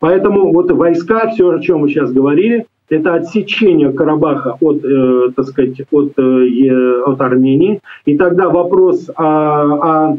Поэтому вот войска, все, о чем мы сейчас говорили, это отсечение Карабаха от, э, так сказать, от, э, от Армении. И тогда вопрос о, о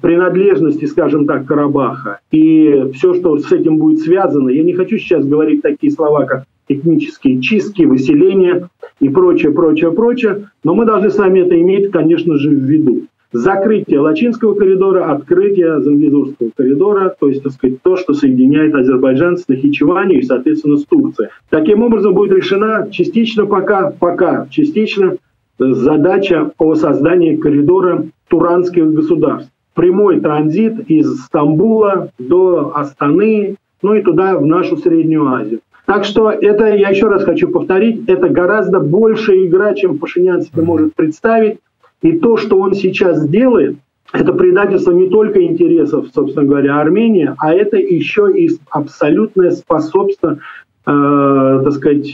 принадлежности, скажем так, Карабаха и все, что с этим будет связано. Я не хочу сейчас говорить такие слова, как этнические чистки, выселение и прочее, прочее, прочее, но мы должны сами это иметь, конечно же, в виду закрытие Лачинского коридора, открытие Зангизурского коридора, то есть, так сказать, то, что соединяет Азербайджан с Нахичеванием и, соответственно, с Турцией. Таким образом будет решена частично пока, пока частично задача о создании коридора туранских государств. Прямой транзит из Стамбула до Астаны, ну и туда, в нашу Среднюю Азию. Так что это, я еще раз хочу повторить, это гораздо большая игра, чем Пашинян себе может представить. И то, что он сейчас делает, это предательство не только интересов, собственно говоря, Армении, а это еще и абсолютное способство, э, так сказать,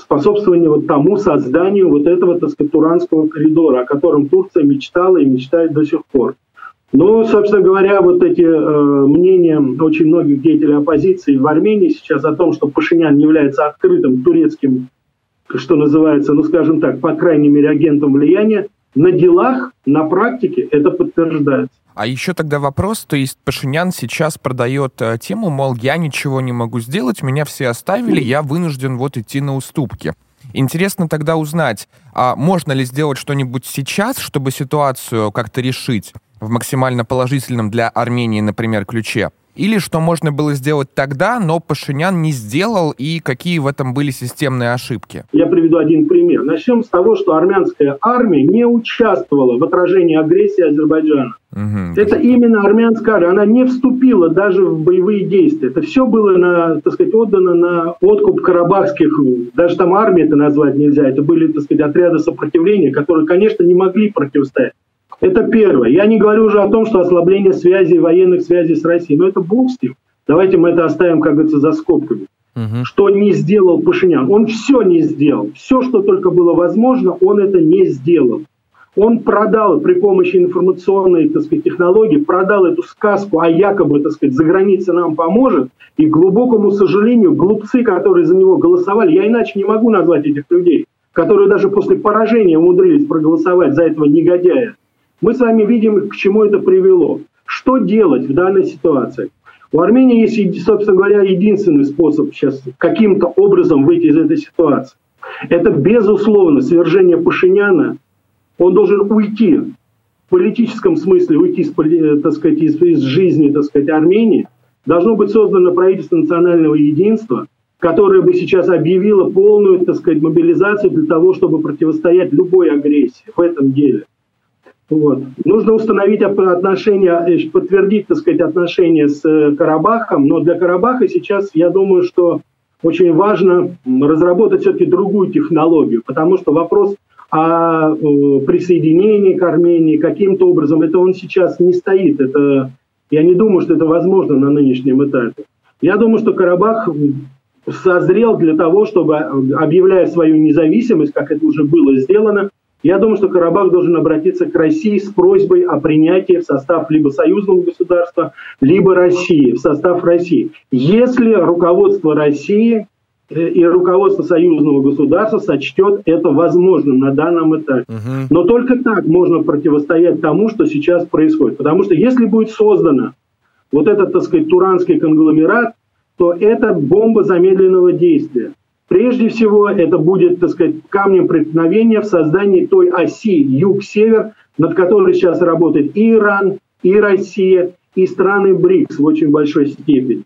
способствование вот тому созданию вот этого, так сказать, Туранского коридора, о котором Турция мечтала и мечтает до сих пор. Ну, собственно говоря, вот эти э, мнения очень многих деятелей оппозиции в Армении сейчас о том, что Пашинян является открытым турецким что называется, ну скажем так, по крайней мере, агентом влияния, на делах, на практике это подтверждается. А еще тогда вопрос, то есть Пашинян сейчас продает э, тему, мол, я ничего не могу сделать, меня все оставили, я вынужден вот идти на уступки. Интересно тогда узнать, а можно ли сделать что-нибудь сейчас, чтобы ситуацию как-то решить в максимально положительном для Армении, например, ключе? Или что можно было сделать тогда, но Пашинян не сделал, и какие в этом были системные ошибки? Я приведу один пример. Начнем с того, что армянская армия не участвовала в отражении агрессии Азербайджана. Угу. Это именно армянская армия. Она не вступила даже в боевые действия. Это все было, на, так сказать, отдано на откуп карабахских, даже там армии это назвать нельзя. Это были, так сказать, отряды сопротивления, которые, конечно, не могли противостоять это первое. Я не говорю уже о том, что ослабление связей, военных связей с Россией. Но это бог с ним. Давайте мы это оставим, как говорится, за скобками. Угу. Что не сделал Пашинян? Он все не сделал. Все, что только было возможно, он это не сделал. Он продал при помощи информационной так сказать, технологии, продал эту сказку, а якобы, так сказать, за границей нам поможет. И, к глубокому сожалению, глупцы, которые за него голосовали, я иначе не могу назвать этих людей, которые даже после поражения умудрились проголосовать за этого негодяя, мы с вами видим, к чему это привело. Что делать в данной ситуации? У Армении есть, собственно говоря, единственный способ сейчас каким-то образом выйти из этой ситуации. Это, безусловно, свержение Пашиняна. Он должен уйти в политическом смысле, уйти э, так сказать, из, из жизни так сказать, Армении. Должно быть создано правительство национального единства, которое бы сейчас объявило полную так сказать, мобилизацию для того, чтобы противостоять любой агрессии в этом деле. Вот. Нужно установить отношения, э, подтвердить, так сказать, отношения с э, Карабахом, но для Карабаха сейчас, я думаю, что очень важно разработать все-таки другую технологию, потому что вопрос о э, присоединении к Армении каким-то образом, это он сейчас не стоит. Это, я не думаю, что это возможно на нынешнем этапе. Я думаю, что Карабах созрел для того, чтобы, объявляя свою независимость, как это уже было сделано, я думаю, что Карабах должен обратиться к России с просьбой о принятии в состав либо союзного государства, либо России, в состав России. Если руководство России э, и руководство союзного государства сочтет это возможным на данном этапе. Угу. Но только так можно противостоять тому, что сейчас происходит. Потому что если будет создано вот этот, так сказать, туранский конгломерат, то это бомба замедленного действия. Прежде всего, это будет, так сказать, камнем преткновения в создании той оси юг-север, над которой сейчас работает и Иран, и Россия, и страны БРИКС в очень большой степени.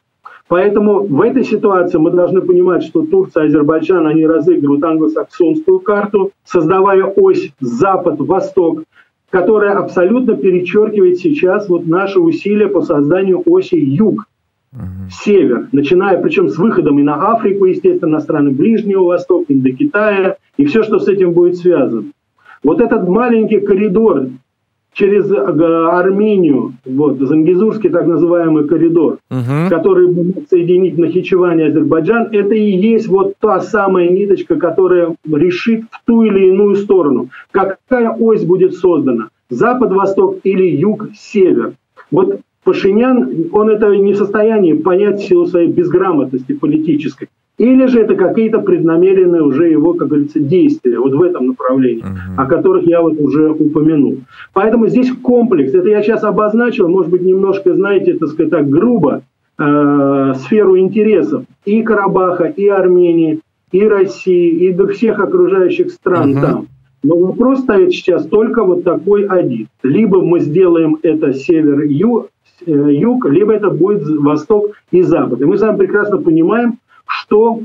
Поэтому в этой ситуации мы должны понимать, что Турция, Азербайджан, они разыгрывают англосаксонскую карту, создавая ось Запад-Восток, которая абсолютно перечеркивает сейчас вот наши усилия по созданию оси Юг угу. север, начиная причем с выходом и на Африку, естественно, на страны Ближнего Востока, и до Китая, и все, что с этим будет связано. Вот этот маленький коридор через Армению, вот, Зангизурский так называемый коридор, угу. который будет соединить Нахичевань и Азербайджан, это и есть вот та самая ниточка, которая решит в ту или иную сторону, какая ось будет создана, запад-восток или юг-север. Вот Пашинян, он это не в состоянии понять в силу своей безграмотности политической. Или же это какие-то преднамеренные уже его, как говорится, действия вот в этом направлении, uh-huh. о которых я вот уже упомянул. Поэтому здесь комплекс. Это я сейчас обозначил, может быть, немножко, знаете, так сказать, так грубо, э, сферу интересов и Карабаха, и Армении, и России, и всех окружающих стран uh-huh. там. Но вопрос стоит сейчас только вот такой один. Либо мы сделаем это север-юг, э, либо это будет восток и запад. И мы с вами прекрасно понимаем, что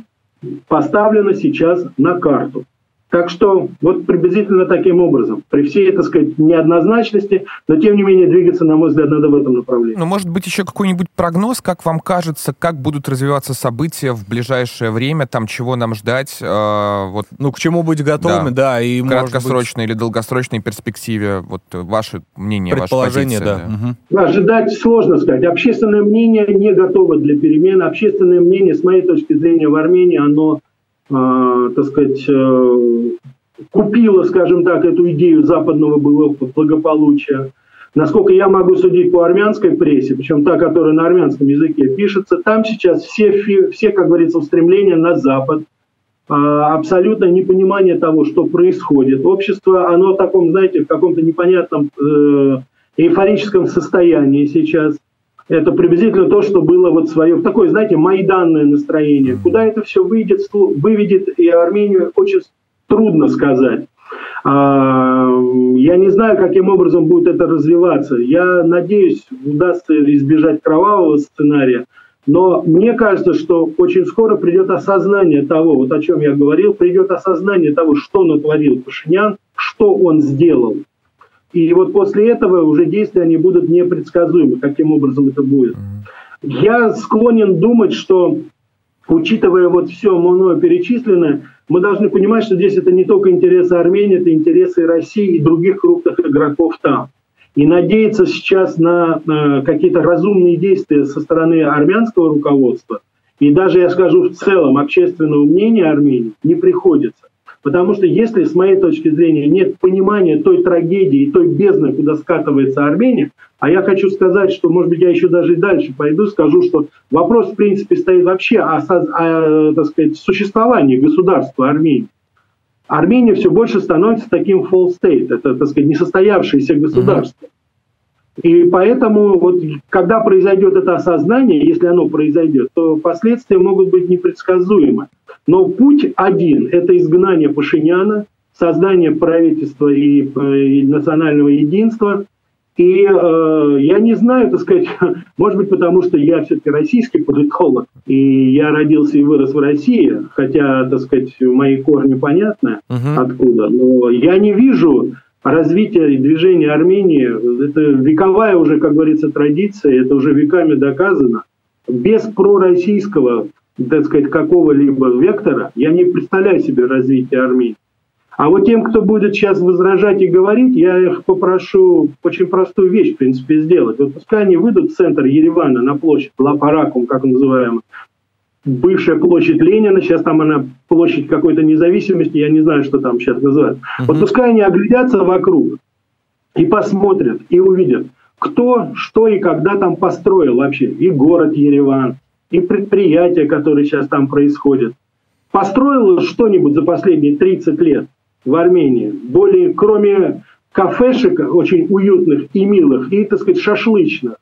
поставлено сейчас на карту. Так что вот приблизительно таким образом, при всей, так сказать, неоднозначности, но тем не менее двигаться, на мой взгляд, надо в этом направлении. Ну, может быть, еще какой-нибудь прогноз, как вам кажется, как будут развиваться события в ближайшее время, там чего нам ждать? Э, вот, ну, к чему быть готовыми, да, да и в краткосрочной быть... или долгосрочной перспективе, вот ваше мнение, Предположение, ваша позиция. Да. Угу. Ожидать сложно сказать. Общественное мнение не готово для перемен. Общественное мнение, с моей точки зрения, в Армении, оно э, так сказать, э, купила, скажем так, эту идею западного благополучия. Насколько я могу судить по армянской прессе, причем та, которая на армянском языке пишется, там сейчас все, все как говорится, устремления на Запад, а, абсолютно непонимание того, что происходит. Общество, оно в таком, знаете, в каком-то непонятном э, эйфорическом состоянии сейчас. Это приблизительно то, что было вот свое, такое, знаете, майданное настроение. Куда это все выйдет, выведет и Армению, очень трудно сказать. А, я не знаю, каким образом будет это развиваться. Я надеюсь, удастся избежать кровавого сценария. Но мне кажется, что очень скоро придет осознание того, вот о чем я говорил, придет осознание того, что натворил Пашинян, что он сделал. И вот после этого уже действия они будут непредсказуемы, каким образом это будет. Я склонен думать, что, учитывая вот все мною перечисленное, мы должны понимать, что здесь это не только интересы Армении, это интересы России и других крупных игроков там. И надеяться сейчас на э, какие-то разумные действия со стороны армянского руководства и даже, я скажу, в целом общественного мнения Армении не приходится. Потому что если, с моей точки зрения, нет понимания той трагедии той бездны, куда скатывается Армения, а я хочу сказать, что, может быть, я еще даже и дальше пойду, скажу, что вопрос, в принципе, стоит вообще о, о так сказать, существовании государства Армении. Армения все больше становится таким full state, это, так сказать, несостоявшееся государство. И поэтому, вот, когда произойдет это осознание, если оно произойдет, то последствия могут быть непредсказуемы. Но путь один – это изгнание Пашиняна, создание правительства и, э, и национального единства. И э, я не знаю, так сказать, может быть, потому что я все-таки российский политолог, и я родился и вырос в России, хотя, так сказать, мои корни понятны uh-huh. откуда, но я не вижу развития и движения Армении. Это вековая уже, как говорится, традиция, это уже веками доказано. Без пророссийского так сказать, какого-либо вектора, я не представляю себе развитие Армении. А вот тем, кто будет сейчас возражать и говорить, я их попрошу очень простую вещь, в принципе, сделать. Вот пускай они выйдут в центр Еревана на площадь Лапаракум, как называемая, бывшая площадь Ленина, сейчас там она площадь какой-то независимости, я не знаю, что там сейчас называют. Uh-huh. Вот пускай они оглядятся вокруг и посмотрят, и увидят, кто, что и когда там построил вообще. И город Ереван, и предприятия, которые сейчас там происходят. Построило что-нибудь за последние 30 лет в Армении? Более, кроме кафешек очень уютных и милых, и, так сказать, шашлычных.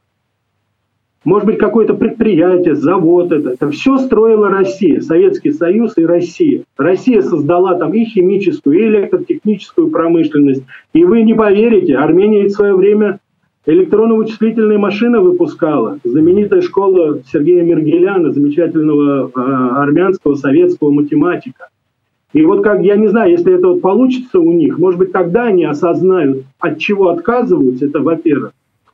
Может быть, какое-то предприятие, завод это. Это все строила Россия, Советский Союз и Россия. Россия создала там и химическую, и электротехническую промышленность. И вы не поверите, Армения в свое время Электронно-вычислительные машины выпускала знаменитая школа Сергея Мергеляна, замечательного э, армянского советского математика. И вот как, я не знаю, если это вот получится у них, может быть, тогда они осознают, от чего отказываются, это во-первых.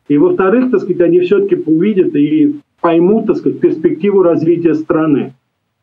И во-вторых, так сказать, они все-таки увидят и поймут, так сказать, перспективу развития страны.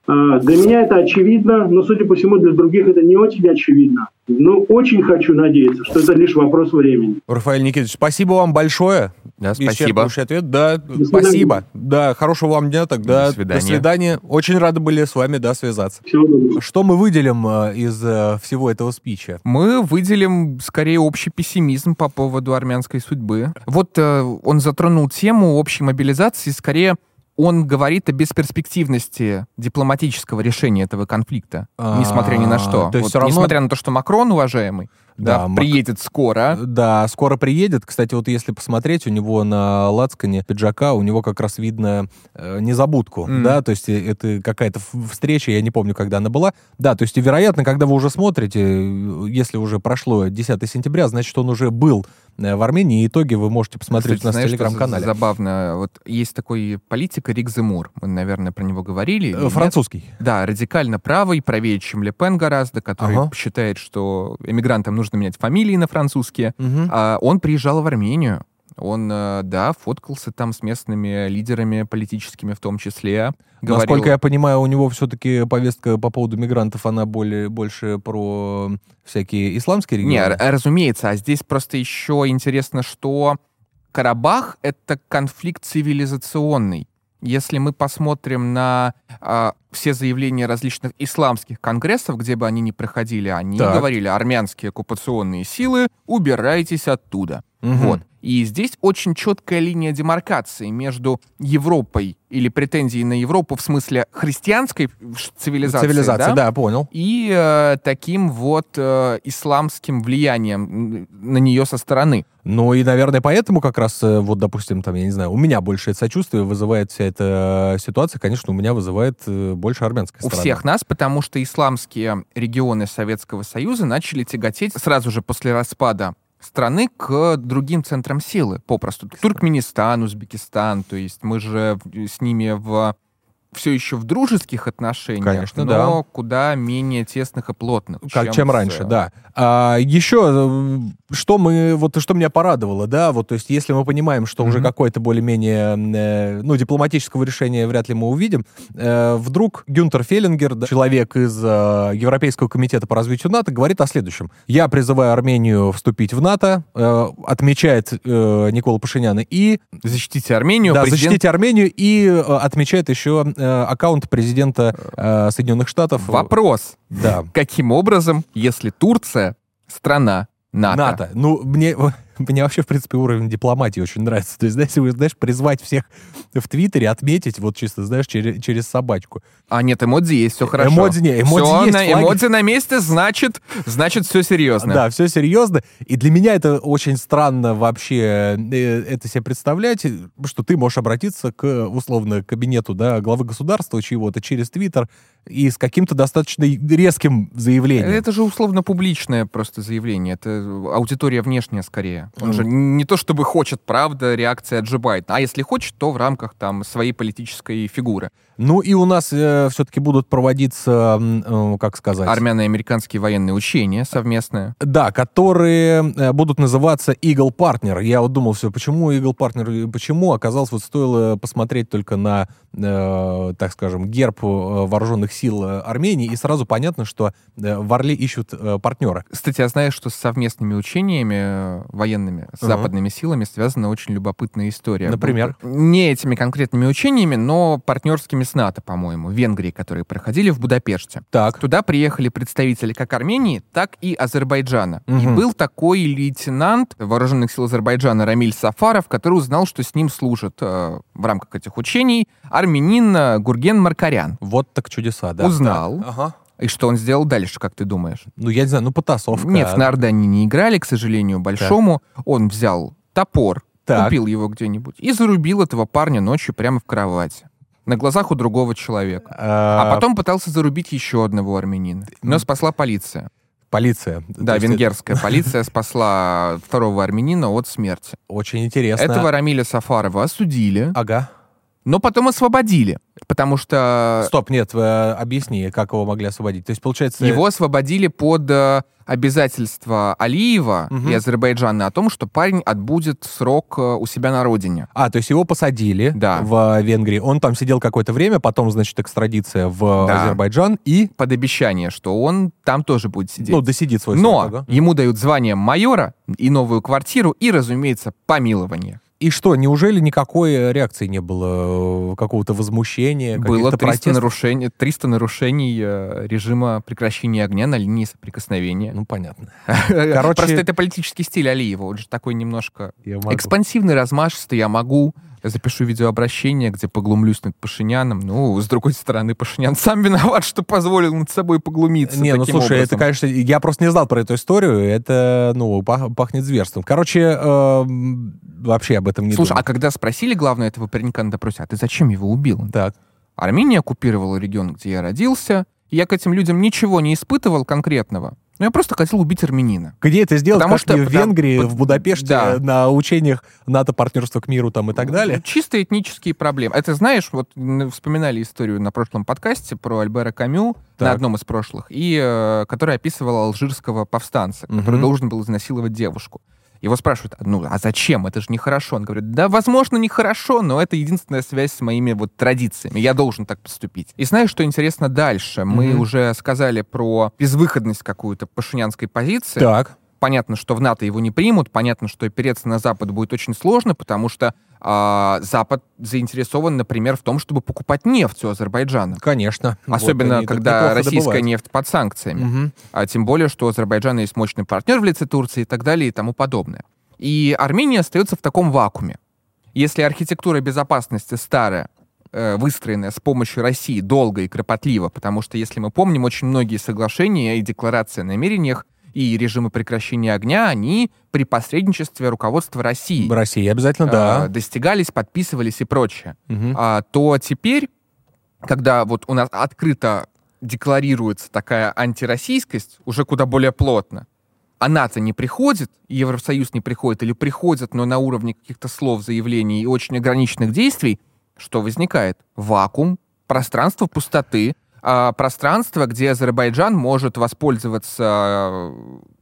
А, для меня это очевидно, но, судя по всему, для других это не очень очевидно. Но очень хочу надеяться, что это лишь вопрос времени. Рафаэль Никитович, спасибо вам большое. Да, спасибо. Ответ. Да, спасибо. Да, хорошего вам дня тогда. До свидания. До свидания. Очень рады были с вами, да, связаться. Всего доброго. Что мы выделим э, из э, всего этого спича? Мы выделим скорее общий пессимизм по поводу армянской судьбы. Вот э, он затронул тему общей мобилизации, скорее он говорит о бесперспективности дипломатического решения этого конфликта, А, несмотря ни на что. то есть Вот равно- Несмотря на то, что Макрон, уважаемый, Да, да, Мак- приедет скоро, Да, скоро приедет. Кстати, вот если посмотреть, у него на лацкане пиджака, у него как раз видно э, незабудку, Мгм. да, то есть э, это какая-то встреча, я не помню, когда она была. Да, то есть, вероятно, когда вы уже смотрите, э, если уже прошло 10 сентября, значит, он уже был э, в Армении, и итоги вы можете посмотреть Кстати, у нас знаешь, в телеграм-канале. Забавно. Вот есть такой политик Рик Земур. Мы, наверное, про него говорили. или Э, нет? Французский. Да, радикально правый, правее, чем Ле Пен гораздо, который Ага. считает, что эмигрантам нужно менять фамилии на французские. Мгм. А он приезжал в Армению. Он, э, да, фоткался там с местными лидерами политическими в том числе. Говорил, Насколько я понимаю, у него все-таки повестка по поводу мигрантов, она более, больше про всякие исламские регионы. Не, р- разумеется, а здесь просто еще интересно, что Карабах — это конфликт цивилизационный. Если мы посмотрим на а, все заявления различных исламских конгрессов, где бы они ни проходили, они Так. говорили, армянские оккупационные силы, убирайтесь оттуда. Мгм. Вот. И здесь очень четкая линия демаркации между Европой или претензией на Европу в смысле христианской ш- цивилизации, Цивилизация, да, понял. и э, таким вот э, исламским влиянием на нее со стороны. Ну и, наверное, поэтому как раз, э, вот, допустим, там, я не знаю, у меня больше это сочувствие вызывает вся эта э, ситуация, конечно, у меня вызывает больше армянская У сторона. всех нас, потому что исламские регионы Советского Союза начали тяготеть сразу же после распада страны к другим центрам силы, попросту. Туркменистан, Узбекистан, то есть мы же с ними в все еще в дружеских отношениях, Конечно, но да. куда менее тесных и плотных. Как, чем, с, раньше, э, да. А, еще, э, что мы, вот что меня порадовало, да, вот, то есть, если мы понимаем, что уже Мгм. какое-то более-менее, э, ну, дипломатического решения вряд ли мы увидим, э, вдруг Гюнтер Феллингер, да, человек из э, Европейского комитета по развитию НАТО, говорит о следующем. Я призываю Армению вступить в НАТО, э, отмечает э, Никола Пашиняна, и Защитите Армению. да, президент- защитите Армению, и э, отмечает еще э, аккаунт президента э, Соединенных Штатов. Вопрос. Да. Каким образом, если Турция страна НАТО? НАТО. Ну, мне, мне вообще, в принципе, уровень дипломатии очень нравится. То есть, знаешь, вы, знаешь, призвать всех в Твиттере, отметить, вот чисто, знаешь, через, через собачку. А нет, эмодзи есть, все хорошо. Эмодзи не, эмодзи Всё, есть, на, флаги. эмодзи на месте, значит, значит, все серьезно. Да, все серьезно. И для меня это очень странно вообще э, это себе представлять, что ты можешь обратиться к, условно, кабинету да, главы государства чего-то через Твиттер и с каким-то достаточно резким заявлением. Это же условно публичное просто заявление. Это аудитория внешняя скорее. Он Мгм. же не то чтобы хочет, правда, реакция Джо Байдена. А если хочет, то в рамках там своей политической фигуры. Ну и у нас все-таки будут проводиться, э, как сказать... Армяно-американские военные учения совместные. Да, которые э, будут называться Eagle Partner. Я вот думал, все, почему Eagle Partner, почему? Оказалось, вот стоило посмотреть только на, э, так скажем, герб э, вооруженных сил э, Армении, и сразу понятно, что э, в Орле ищут э, партнера. Кстати, я знаю, что с совместными учениями э, военными, с Ага. западными силами связана очень любопытная история. Например? Не этими конкретными учениями, но партнерскими с НАТО, по-моему, в Венгрии, которые проходили в Будапеште. Так, Туда приехали представители как Армении, так и Азербайджана. И Мгм. был такой лейтенант вооруженных сил Азербайджана Рамиль Сафаров, который узнал, что с ним служит э, в рамках этих учений армянин э, Гурген Маркарян. вот так чудеса, да. Узнал. Так, Ага. И что он сделал дальше, как ты думаешь? Ну, я не знаю, ну, потасовка. Нет, в нарды они не играли, к сожалению, большому. Он взял топор, Так. купил его где-нибудь и зарубил этого парня ночью прямо в кровати. На глазах у другого человека. А А потом пытался зарубить еще одного армянина. Но спасла полиция. Полиция. Да, есть венгерская полиция спасла второго армянина от смерти. Очень интересно. Этого Рамиля Сафарова осудили. Ага. Но потом освободили, потому что Стоп, нет, э, объясни, как его могли освободить. То есть, получается... его освободили под э, обязательства Алиева Мгм. и Азербайджана о том, что парень отбудет срок э, у себя на родине. А, то есть его посадили Да. в Венгрии. Он там сидел какое-то время, потом, значит, экстрадиция в Да. Азербайджан и, Под обещание, что он там тоже будет сидеть. ну, досидит свой Но срок. ага. ему дают звание майора и новую квартиру, и, разумеется, помилование. И что, неужели никакой э, реакции не было? э, Какого-то возмущения, Было каких-то 300 протестов? нарушений, 300 нарушений э, режима прекращения огня на линии соприкосновения. Ну, понятно. Короче... Просто это политический стиль Алиева. Он же такой немножко экспансивный, размашистый. Я могу. Я запишу видеообращение, где поглумлюсь над Пашиняном. Ну, с другой стороны, Пашинян сам виноват, что позволил над собой поглумиться Не, ну слушай, это, образом. конечно, я просто не знал про эту историю. Это, ну, пах- пахнет зверством. Короче, эм, вообще об этом не Слушай, думал. а когда спросили главное этого паренька на допросе, а ты зачем его убил? Так. Армения оккупировала регион, где я родился. и Я к этим людям ничего не испытывал конкретного. Но я просто хотел убить армянина. Где это сделать? Потому что- в Венгрии, пот- в Будапеште, да. на учениях НАТО партнерства к миру там и так далее. Чисто этнические проблемы. Это знаешь, вот вспоминали историю на прошлом подкасте про Альбера Камю Так. на одном из прошлых, и э, который описывал алжирского повстанца, который Мгм. должен был изнасиловать девушку. Его спрашивают, ну а зачем? Это же нехорошо. Он говорит, да, возможно, нехорошо, но это единственная связь с моими вот традициями. Я должен так поступить. И знаешь, что интересно дальше? Мы Мгм. уже сказали про безвыходность какую-то пашинянской позиции. Так. Понятно, что в НАТО его не примут, понятно, что опереться на Запад будет очень сложно, потому что а, Запад заинтересован, например, в том, чтобы покупать нефть у Азербайджана. Конечно. Особенно, Вот когда российская добывают. нефть под санкциями. Мгм. А тем более, что у Азербайджана есть мощный партнер в лице Турции и так далее и тому подобное. И Армения остается в таком вакууме. Если архитектура безопасности старая, э, выстроенная с помощью России долго и кропотливо, потому что, если мы помним, очень многие соглашения и декларации о намерениях и режимы прекращения огня, они при посредничестве руководства России России обязательно, да. достигались, подписывались и прочее Мгм. а, то теперь, когда вот у нас открыто декларируется такая антироссийскость, уже куда более плотно, а НАТО не приходит, Евросоюз не приходит, или приходит, но на уровне каких-то слов, заявлений и очень ограниченных действий, что возникает? Вакуум, пространство пустоты, а, пространство, где Азербайджан может воспользоваться э,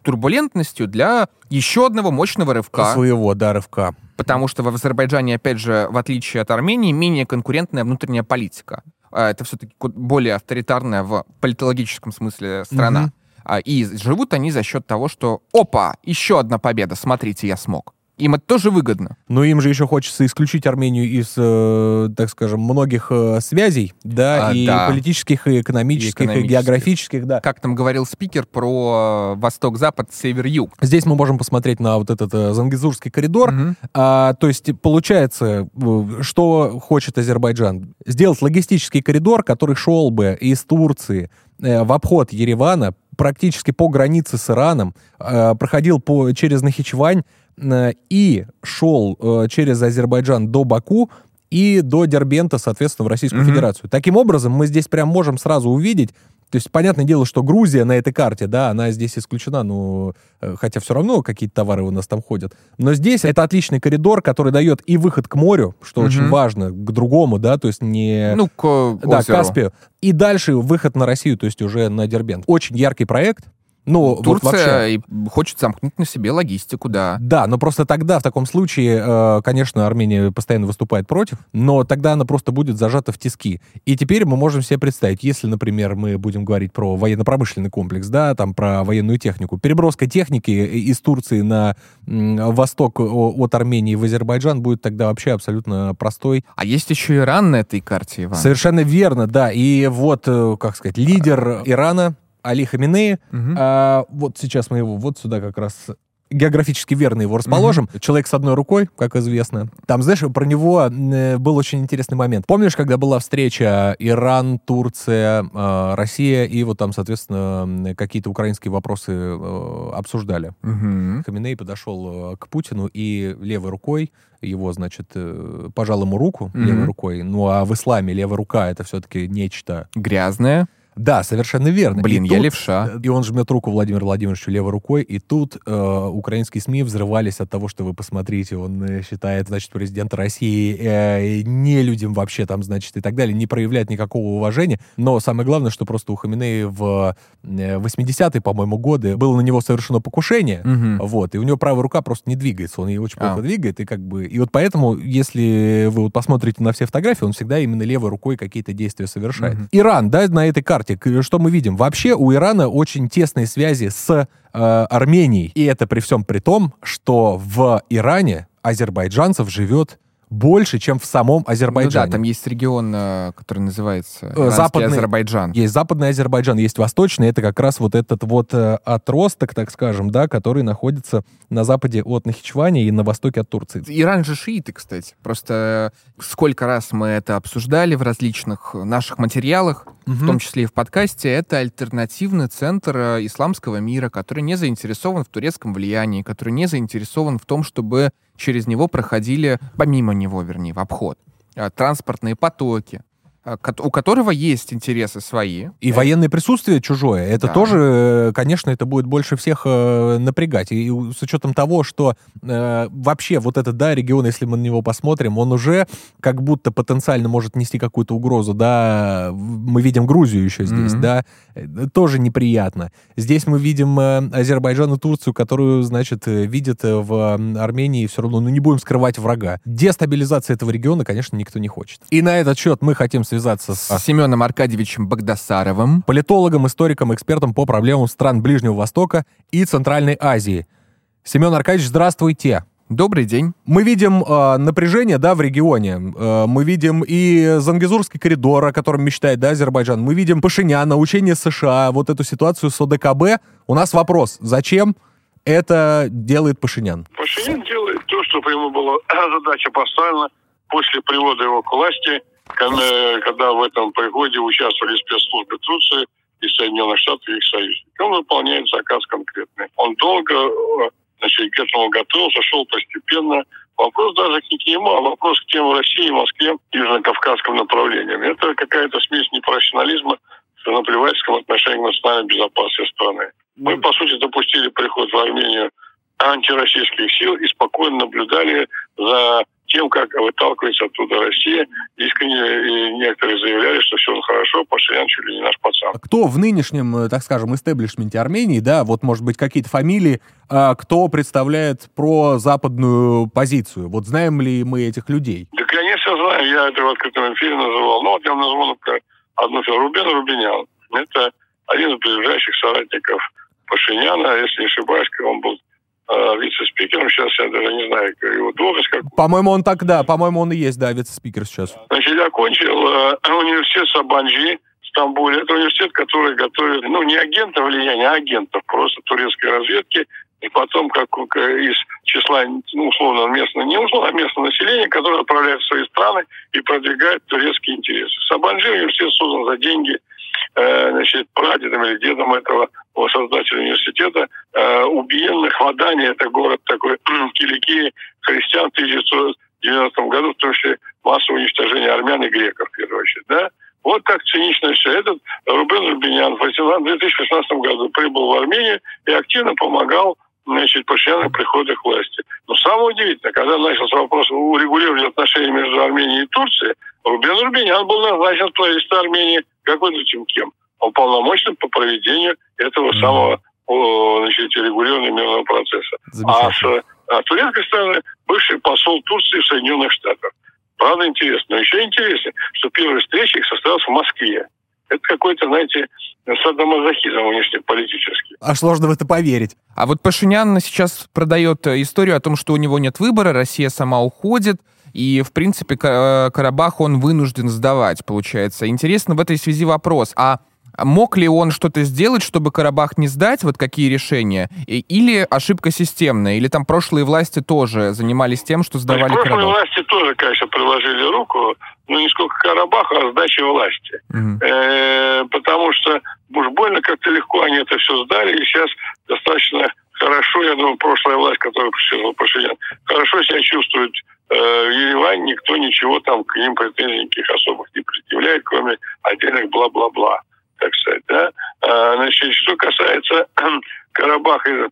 турбулентностью для еще одного мощного рывка. Своего, да, рывка. Потому что в Азербайджане, опять же, в отличие от Армении, менее конкурентная внутренняя политика. А Это все-таки более авторитарная в политологическом смысле страна. А, И живут они за счет того, что «Опа! Еще одна победа! Смотрите, я смог!» Им это тоже выгодно. Но им же еще хочется исключить Армению из, э, так скажем, многих э, связей, да, А, и да. политических, и экономических, и, экономических. географических, да. Как там говорил спикер про э, восток-запад, север-юг. Здесь мы можем посмотреть на вот этот э, Зангизурский коридор. Мгм. А, то есть получается, э, что хочет Азербайджан? Сделать логистический коридор, который шел бы из Турции э, в обход Еревана, практически по границе с Ираном, э, проходил по, через Нахичевань и шел э, через Азербайджан до Баку и до Дербента, соответственно, в Российскую Мгм. Федерацию. Таким образом, мы здесь прям можем сразу увидеть, то есть, понятное дело, что Грузия на этой карте, да, она здесь исключена, ну, э, хотя все равно какие-то товары у нас там ходят. Но здесь это отличный коридор, который дает и выход к морю, что Мгм. очень важно, к другому, да, то есть не... Ну, к э, да, озеру. Каспию. И дальше выход на Россию, то есть уже на Дербент. Очень яркий проект. Ну, вот Турция вообще. и хочет замкнуть на себе логистику, да. Да, но просто тогда, в таком случае, э, конечно, Армения постоянно выступает против, но тогда она просто будет зажата в тиски. И теперь мы можем себе представить, если, например, мы будем говорить про военно-промышленный комплекс, да, там про военную технику, переброска техники из Турции на восток от Армении в Азербайджан будет тогда вообще абсолютно простой. А есть еще Иран на этой карте, Иван. Совершенно верно, да. И вот, э, как сказать, лидер Ирана Али Хаминеи, Мгм. а, вот сейчас мы его вот сюда как раз географически верно его расположим. Человек с одной рукой, как известно. Там, знаешь, про него э, был очень интересный момент. Помнишь, когда была встреча Иран, Турция, э, Россия, и вот там, соответственно, какие-то украинские вопросы э, обсуждали. Мгм. Хаминей подошел к Путину и левой рукой его, значит, пожал ему руку Мгм. левой рукой. Ну, а в исламе левая рука — это все-таки нечто Грязная. Да, совершенно верно. Блин, И я тут- левша. И он жмет руку Владимиру Владимировичу левой рукой, и тут э, украинские СМИ взрывались от того, что вы посмотрите, он э, считает, значит, президента России э, не людям вообще там, значит, и так далее, не проявляет никакого уважения. Но самое главное, что просто у Хаминеи в э, 80-е, по-моему, годы было на него совершено покушение, Мгм. вот, и у него правая рука просто не двигается, он ее очень плохо А. двигает, и как бы, и вот поэтому, если вы вот посмотрите на все фотографии, он всегда именно левой рукой какие-то действия совершает. Мгм. Иран, да, на этой карте, к- что мы видим? Вообще у Ирана очень тесные связи с э, Арменией, и это при всем при том, что в Иране азербайджанцев живет больше, чем в самом Ну да, Азербайджане. там есть регион, э, который называется Э, западный- Азербайджан. Есть западный Азербайджан, есть восточный. Это как раз вот этот вот э, отросток, так скажем, да, который находится на западе от Нахичевани и на востоке от Турции. Иран же шииты, кстати. Просто сколько раз мы это обсуждали в различных наших материалах, в том числе и в подкасте, это альтернативный центр исламского мира, который не заинтересован в турецком влиянии, который не заинтересован в том, чтобы через него проходили, помимо него, вернее, в обход, э, транспортные потоки, у которого есть интересы свои. И военное присутствие чужое, это Да. тоже, э, конечно, это будет больше всех э, напрягать. И с учетом того, что э, вообще вот этот, да, регион, если мы на него посмотрим, он уже как будто потенциально может нести какую-то угрозу, да, мы видим Грузию еще здесь, Мгм. да, э, тоже неприятно. Здесь мы видим э, Азербайджан и Турцию, которую, значит, э, видят э, в Армении все равно, ну не будем скрывать врага. Дестабилизация этого региона, конечно, никто не хочет. И на этот счет мы хотим связаться с С Семеном Аркадьевичем Багдасаровым. политологом, историком, экспертом по проблемам стран Ближнего Востока и Центральной Азии. Семен Аркадьевич, здравствуйте. Добрый день. Мы видим э, напряжение, да, в регионе. Э, мы видим и Зангезурский коридор, о котором мечтает, да, Азербайджан. Мы видим Пашиняна, учение США, вот эту ситуацию с ОДКБ. У нас вопрос, зачем это делает Пашинян? Пашинян делает то, что ему была задача поставлена после привода его к власти, когда, в этом приходе участвовали спецслужбы Турции и Соединенных Штатов и их союзников. Он выполняет заказ конкретный. Он долго значит, к этому готовился, шел постепенно. Вопрос даже к нему, а вопрос к тем в России, Москве, Южно-Кавказском направлении. Это какая-то смесь непрофессионализма с наплевательским отношением к национальной безопасности страны. Мы, по сути, допустили приход в Армению антироссийских сил и спокойно наблюдали за тем, как выталкивается оттуда Россия. Искренне и некоторые заявляли, что все хорошо, Пашинян чуть ли не наш пацан. Кто в нынешнем, э, так скажем, истеблишменте Армении, да, вот, может быть, какие-то фамилии, а, кто представляет про западную позицию? Вот знаем ли мы этих людей? Да, конечно, знаю, я это в открытом эфире называл. Ну, вот я назову, например, одну фигуру. Рубен Рубинян. Это один из ближайших соратников Пашиняна, если не ошибаюсь, он был э, вице-спикером. Сейчас я даже не знаю его должность, как По-моему, он так, да, по-моему, он и есть, да, вице-спикер сейчас. Значит, я окончил э, университет Сабанджи в Стамбуле. Это университет, который готовит, ну, не агентов влияния, а агентов просто турецкой разведки. И потом, как из числа, ну, условно, местного, не условно, а местного населения, которое отправляет в свои страны и продвигает турецкие интересы. Сабанджи университет создан за деньги значит, прадедом или дедом этого создателя университета. Э, убиенных в Адане, это город такой, Киликии, христиан в 1990 году, в том числе массовое уничтожение армян и греков, в первую очередь, да? Вот как цинично все. Этот Рубен Рубинян в 2016 году прибыл в Армению и активно помогал значит, Пашиняну к приходу к власти. Но самое удивительное, когда начался вопрос урегулирования отношений между Арменией и Турцией, Рубен Рубинян был назначен в правительство Армении, как вы думаете, кем? Уполномоченным по проведению этого самого о, значит, регулирования мирного процесса. А с а, турецкой стороны бывший посол Турции в Соединенных Штатах. Правда, интересно. Но еще интереснее, что первая встреча их состоялась в Москве. Это какой-то, знаете, садомазохизм внешнеполитический. Аж сложно в это поверить. А вот Пашинян сейчас продает э, историю о том, что у него нет выбора, Россия сама уходит, и, в принципе, э, Карабах он вынужден сдавать, получается. Интересно в этой связи вопрос, а мог ли он что-то сделать, чтобы Карабах не сдать, вот какие решения, или ошибка системная, или там прошлые власти тоже занимались тем, что сдавали Прошлые Карабах? власти тоже, конечно, приложили руку, но не сколько Карабаха, а сдачи власти. Э, потому что уж больно как-то легко они это все сдали, и сейчас достаточно хорошо, я думаю, прошлая власть, которая пришла Пашинян, хорошо себя чувствует э, в Ереване, никто ничего там к ним претензий никаких особых не предъявляет, кроме отдельных бла-бла-бла. Так сказать, да. А, значит, что касается Карабаха,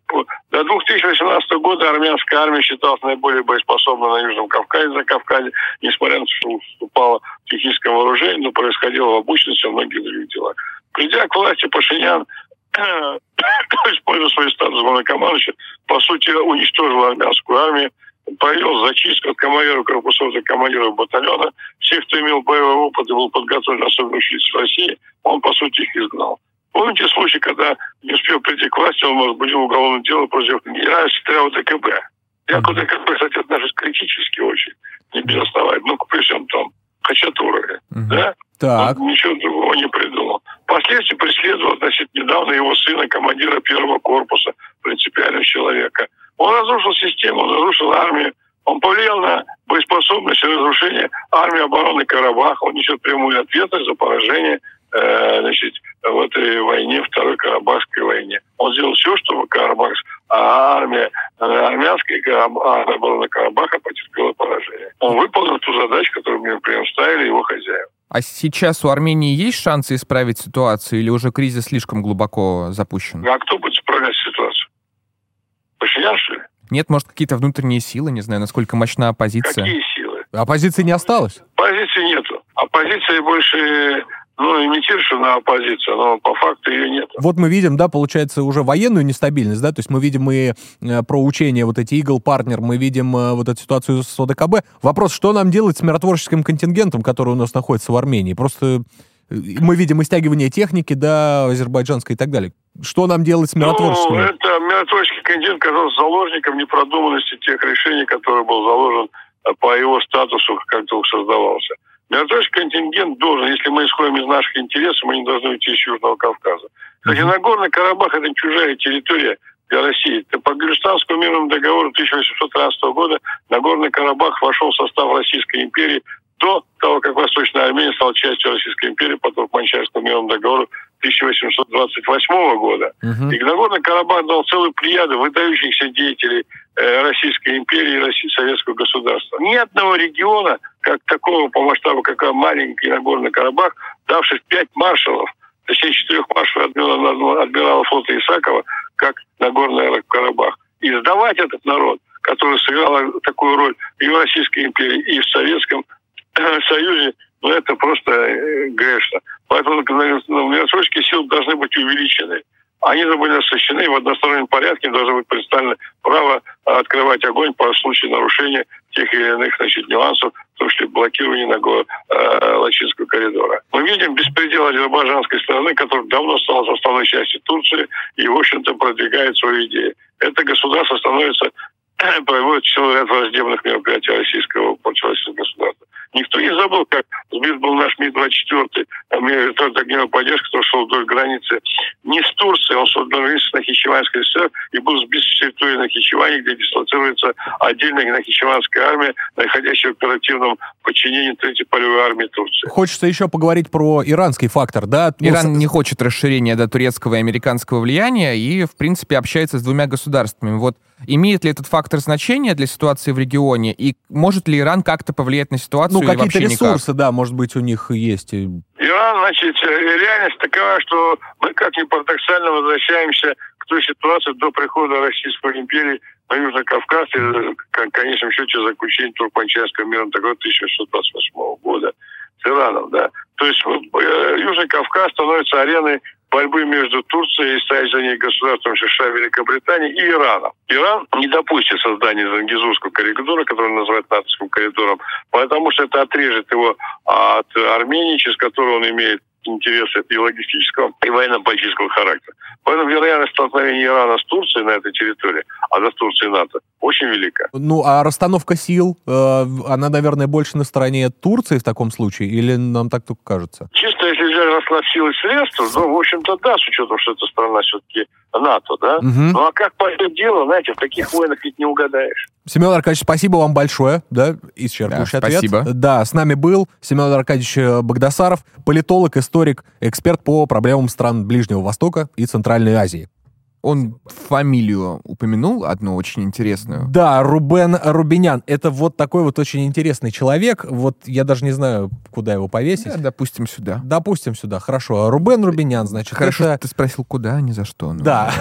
до 2018 года армянская армия считалась наиболее боеспособной на Южном Кавказе, за Кавказе, несмотря на то, что уступала в техническом вооружении, но происходило в обученности и многих других делах. Придя к власти, Пашинян используя свой статус главнокомандующего, по сути, уничтожил армянскую армию, провел зачистку от командиров корпусов до командиров батальона. Всех, кто имел боевой опыт и был подготовлен особенно учиться в России, он, по сути, их изгнал. Помните случай, когда не успел прийти к власти, он возбудил уголовное дело против генерала секретаря ДКБ. Я к ДКБ, кстати, отношусь критически очень, не без основания, ну, при всем том, хачатуры, угу. да? Так. Он ничего другого не придумал. Впоследствии преследовал, значит, недавно его сына, командира первого корпуса, принципиального человека. Он разрушил систему, он разрушил армию, он повлиял на боеспособность и разрушение армии обороны Карабаха. Он несет прямую ответственность за поражение э, значит, в этой войне, Второй Карабахской войне. Он сделал все, чтобы Карабах, а армия, э, армянская армия обороны Карабаха потерпела поражение. Он выполнил ту задачу, которую мне прям ставили его хозяева. А сейчас у Армении есть шансы исправить ситуацию или уже кризис слишком глубоко запущен? А кто ситуацию? Пашинян, что ли? Нет, может, какие-то внутренние силы, не знаю, насколько мощна оппозиция. Какие силы? Оппозиции не осталось? Оппозиции нету. Оппозиция больше ну, имитирует, что на оппозиция, но по факту ее нет. Вот мы видим, да, получается, уже военную нестабильность, да, то есть мы видим и э, про учения вот эти Eagle Partner, мы видим э, вот эту ситуацию с ОДКБ. Вопрос, что нам делать с миротворческим контингентом, который у нас находится в Армении? Просто э, мы видим истягивание техники, да, азербайджанской и так далее. Что нам делать с миротворческим? Ну, это миротворческий контингент казался заложником непродуманности тех решений, которые был заложен по его статусу, как только создавался. Миротворческий контингент должен, если мы исходим из наших интересов, мы не должны уйти из Южного Кавказа. Кстати, Нагорный Карабах – это чужая территория для России. По Гюльстанскому мирному договору 1813 года Нагорный Карабах вошел в состав Российской империи до того, как Восточная Армения стала частью Российской империи по Туркманчайскому мирному договору 1828 года. Uh-huh. И Нагорный Карабах дал целую плеяду выдающихся деятелей э, Российской империи и Советского государства. Ни одного региона, как такого по масштабу, как маленький Нагорный Карабах, давших пять маршалов, точнее четырех маршалов адмирала, адмирала флота Исакова, как Нагорный Карабах. И сдавать этот народ, который сыграл такую роль и в Российской империи, и в Советском Союзе, ну, это просто э, грешно. Поэтому миротворческие силы должны быть увеличены. Они должны быть освещены в одностороннем порядке, должно быть представлено право открывать огонь по случаю нарушения тех или иных значит, нюансов, в том числе блокирования Наго, э, Лачинского коридора. Мы видим беспредел азербайджанской стороны, который давно стал составной частью Турции и, в общем-то, продвигает свою идею. Это государство становится проводит целый ряд враждебных мероприятий российского противодействия государства. Никто не забыл, как сбит был наш МиГ-24, вертолет огневой поддержки, который шел вдоль границы не с Турцией, он шел вдоль границы Нахичеванской ССР и был сбит с территории Нахичевани, где дислоцируется отдельная Нахичеванская армия, находящая в оперативном подчинении Третьей полевой армии Турции. Хочется еще поговорить про иранский фактор, да? Ну, Иран не хочет расширения до турецкого и американского влияния и, в принципе, общается с двумя государствами. Вот имеет ли этот фактор значения для ситуации в регионе и может ли Иран как-то повлиять на ситуацию ну, какие-то ресурсы, никак. да, может быть, у них есть. Иран, значит, э, реальность такова, что мы, как ни парадоксально, возвращаемся к той ситуации до прихода Российской империи на Южный Кавказ и, в конечном счете, заключения Туркманчайского мирного договора 1628 года с Ираном, да. То есть э, Южный Кавказ становится ареной борьбы между Турцией и ней государством США, Великобритании и Ираном. Иран не допустит создания Зангизурского коридора, который называют натовским коридором, потому что это отрежет его от Армении, через которую он имеет интересы и логистического, и военно-политического характера. Поэтому вероятность столкновения Ирана с Турцией на этой территории, а за Турцией НАТО, очень велика. Ну, а расстановка сил, э, она, наверное, больше на стороне Турции в таком случае, или нам так только кажется? Чисто если взять расклад сил и средств, ну, в общем-то, да, с учетом, что эта страна все-таки НАТО, да? Угу. Ну, а как пойдет дело, знаете, в таких войнах ведь не угадаешь. Семен Аркадьевич, спасибо вам большое, да, исчерпывающий да, ответ. Спасибо. Да, с нами был Семен Аркадьевич э, Богдасаров, политолог, историк, эксперт по проблемам стран Ближнего Востока и Центральной Азии. Он фамилию упомянул, одну очень интересную. Да, Рубен Рубинян. Это вот такой вот очень интересный человек. Вот я даже не знаю, куда его повесить. Да, допустим, сюда. Допустим, сюда. Хорошо. Рубен Рубинян, значит, Хорошо, это... ты спросил, куда, а не за что. Ну, Да.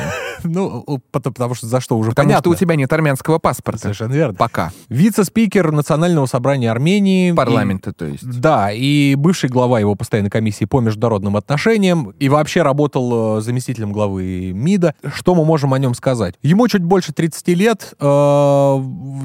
Ну, потому, что за что уже Потому понятно. что у тебя нет армянского паспорта. Совершенно верно. Пока. Вице-спикер Национального собрания Армении. Парламента, то есть. И- да, и бывший глава его постоянной комиссии по международным отношениям, и вообще работал э, заместителем главы МИДа. Что мы можем о нем сказать? Ему чуть больше 30 лет. э,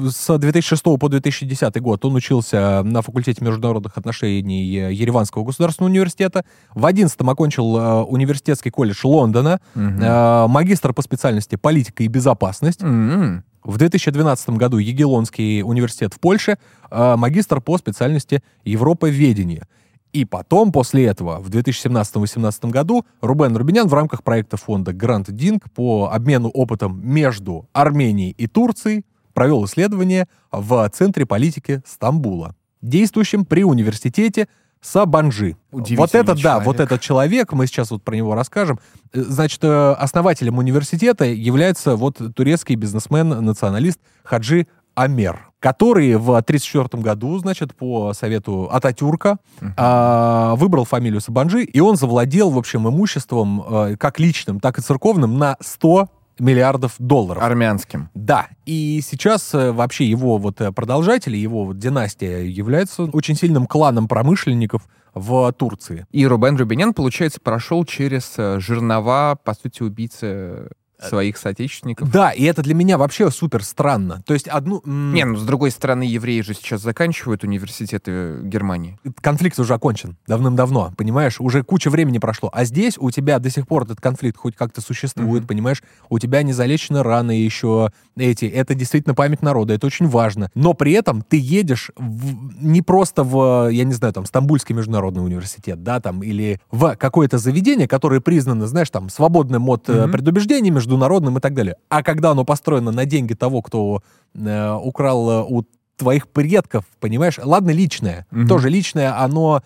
с 2006 по 2010 год он учился на факультете международных отношений Ереванского государственного университета. В 11 окончил э, университетский колледж Лондона. Мгм. Э, магистр по специальности политика и безопасность. М-м. В 2012 году Егелонский университет в Польше, э, магистр по специальности Европоведение. И потом, после этого, в 2017-2018 году, Рубен Рубинян в рамках проекта фонда Грант Динг по обмену опытом между Арменией и Турцией провел исследование в Центре политики Стамбула, действующем при университете Сабанжи. Вот это, да, человек. вот этот человек, мы сейчас вот про него расскажем. Э, Значит, э, основателем университета является вот турецкий бизнесмен-националист Хаджи Амер, который в 1934 году, значит, по совету Ататюрка а, выбрал фамилию Сабанжи, и он завладел, в общем, имуществом э, как личным, так и церковным на 100 миллиардов долларов. Армянским. Да, и сейчас э, вообще его вот э, продолжатели, его вот династия является очень сильным кланом промышленников в Турции. И Рубен Рубинян, получается, прошел через э, жернова, по сути, убийцы своих соотечественников. Да, и это для меня вообще супер странно. То есть одну... Не, ну, с другой стороны, евреи же сейчас заканчивают университеты Германии. конфликт уже окончен давным-давно, понимаешь? Уже куча времени прошло. А здесь у тебя до сих пор этот конфликт хоть как-то существует, Мгм. понимаешь? У тебя не залечены раны еще эти. Это действительно память народа, это очень важно. Но при этом ты едешь в- не просто в, я не знаю, там, Стамбульский международный университет, да, там, или в какое-то заведение, которое признано, знаешь, там, свободным от э, Мгм. предубеждений, международным и так далее. А когда оно построено на деньги того, кто э, украл э, у твоих предков, понимаешь? Ладно, личное. Мгм. Тоже личное, оно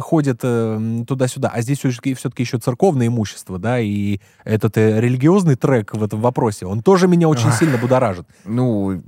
ходит э, туда-сюда. А здесь все-таки, все-таки еще церковное имущество, да, и этот э, религиозный трек в этом вопросе, он тоже меня очень Ах. сильно будоражит. Ну,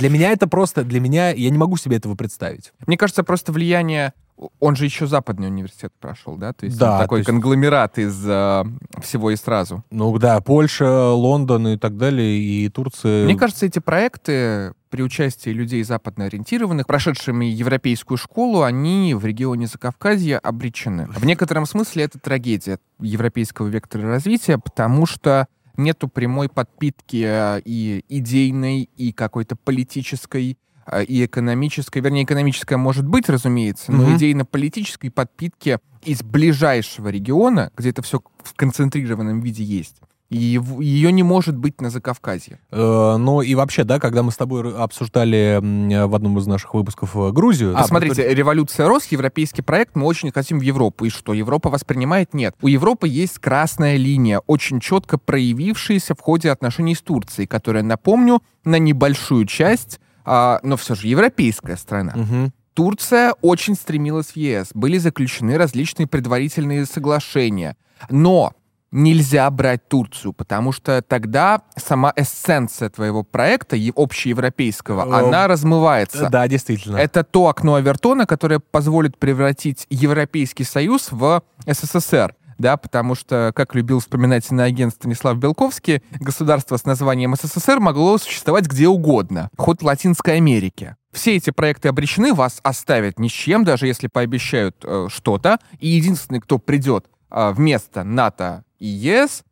Для меня это просто, для меня, я не могу себе этого представить. мне кажется, просто влияние... Он же еще западный университет прошел, да? То есть Да, он то такой есть- конгломерат из э, всего и сразу. Ну да, Польша, Лондон и так далее, и Турция. Мне кажется, эти проекты при участии людей западно ориентированных, прошедшими европейскую школу, они в регионе Закавказья обречены. В некотором смысле это трагедия европейского вектора развития, потому что нету прямой подпитки э, и идейной, и какой-то политической, и экономической, вернее, экономическая может быть, разумеется, но Мгм. идейно-политической подпитки из ближайшего региона, где это все в концентрированном виде есть. И ее не может быть на Закавказье. Э, ну и вообще, да, когда мы с тобой обсуждали в одном из наших выпусков э, Грузию... А, да, смотрите, революция рос, европейский проект, мы очень хотим в Европу. И что, Европа воспринимает? Нет. У Европы есть красная линия, очень четко проявившаяся в ходе отношений с Турцией, которая, напомню, на небольшую часть, а, но все же европейская страна. Мгм. Турция очень стремилась в ЕС. Были заключены различные предварительные соглашения. Но нельзя брать Турцию, потому что тогда сама эссенция твоего проекта, общеевропейского, Э, она размывается. Да, действительно. Это то окно Авертона, которое позволит превратить Европейский Союз в СССР. Да, потому что, как любил вспоминать иноагент Станислав Белковский, государство с названием СССР могло существовать где угодно, хоть в Латинской Америке. Все эти проекты обречены, вас оставят ни с чем, даже если пообещают э, что-то. И единственный, кто придет э, вместо НАТО и ЕС,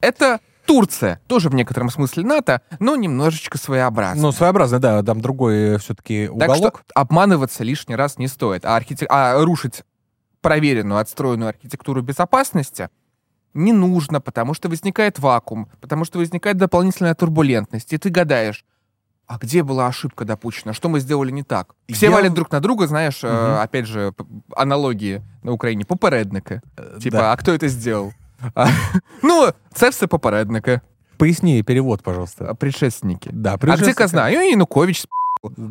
это Турция. Тоже в некотором смысле НАТО, но немножечко своеобразно. Ну, своеобразно, да, там другой все-таки Так уголок. что обманываться лишний раз не стоит. А, архитек- а рушить проверенную, отстроенную архитектуру безопасности не нужно, потому что возникает вакуум, потому что возникает дополнительная турбулентность, и ты гадаешь, а где была ошибка допущена, что мы сделали не так? Все Я- валят друг на друга, знаешь, э, Мгм. опять же, аналогии на Украине, попередника. Э, Типа, да. а кто это сделал? А, Ну, це все попередника, Поясни перевод, пожалуйста. предшественники. Да, А где казна? И Янукович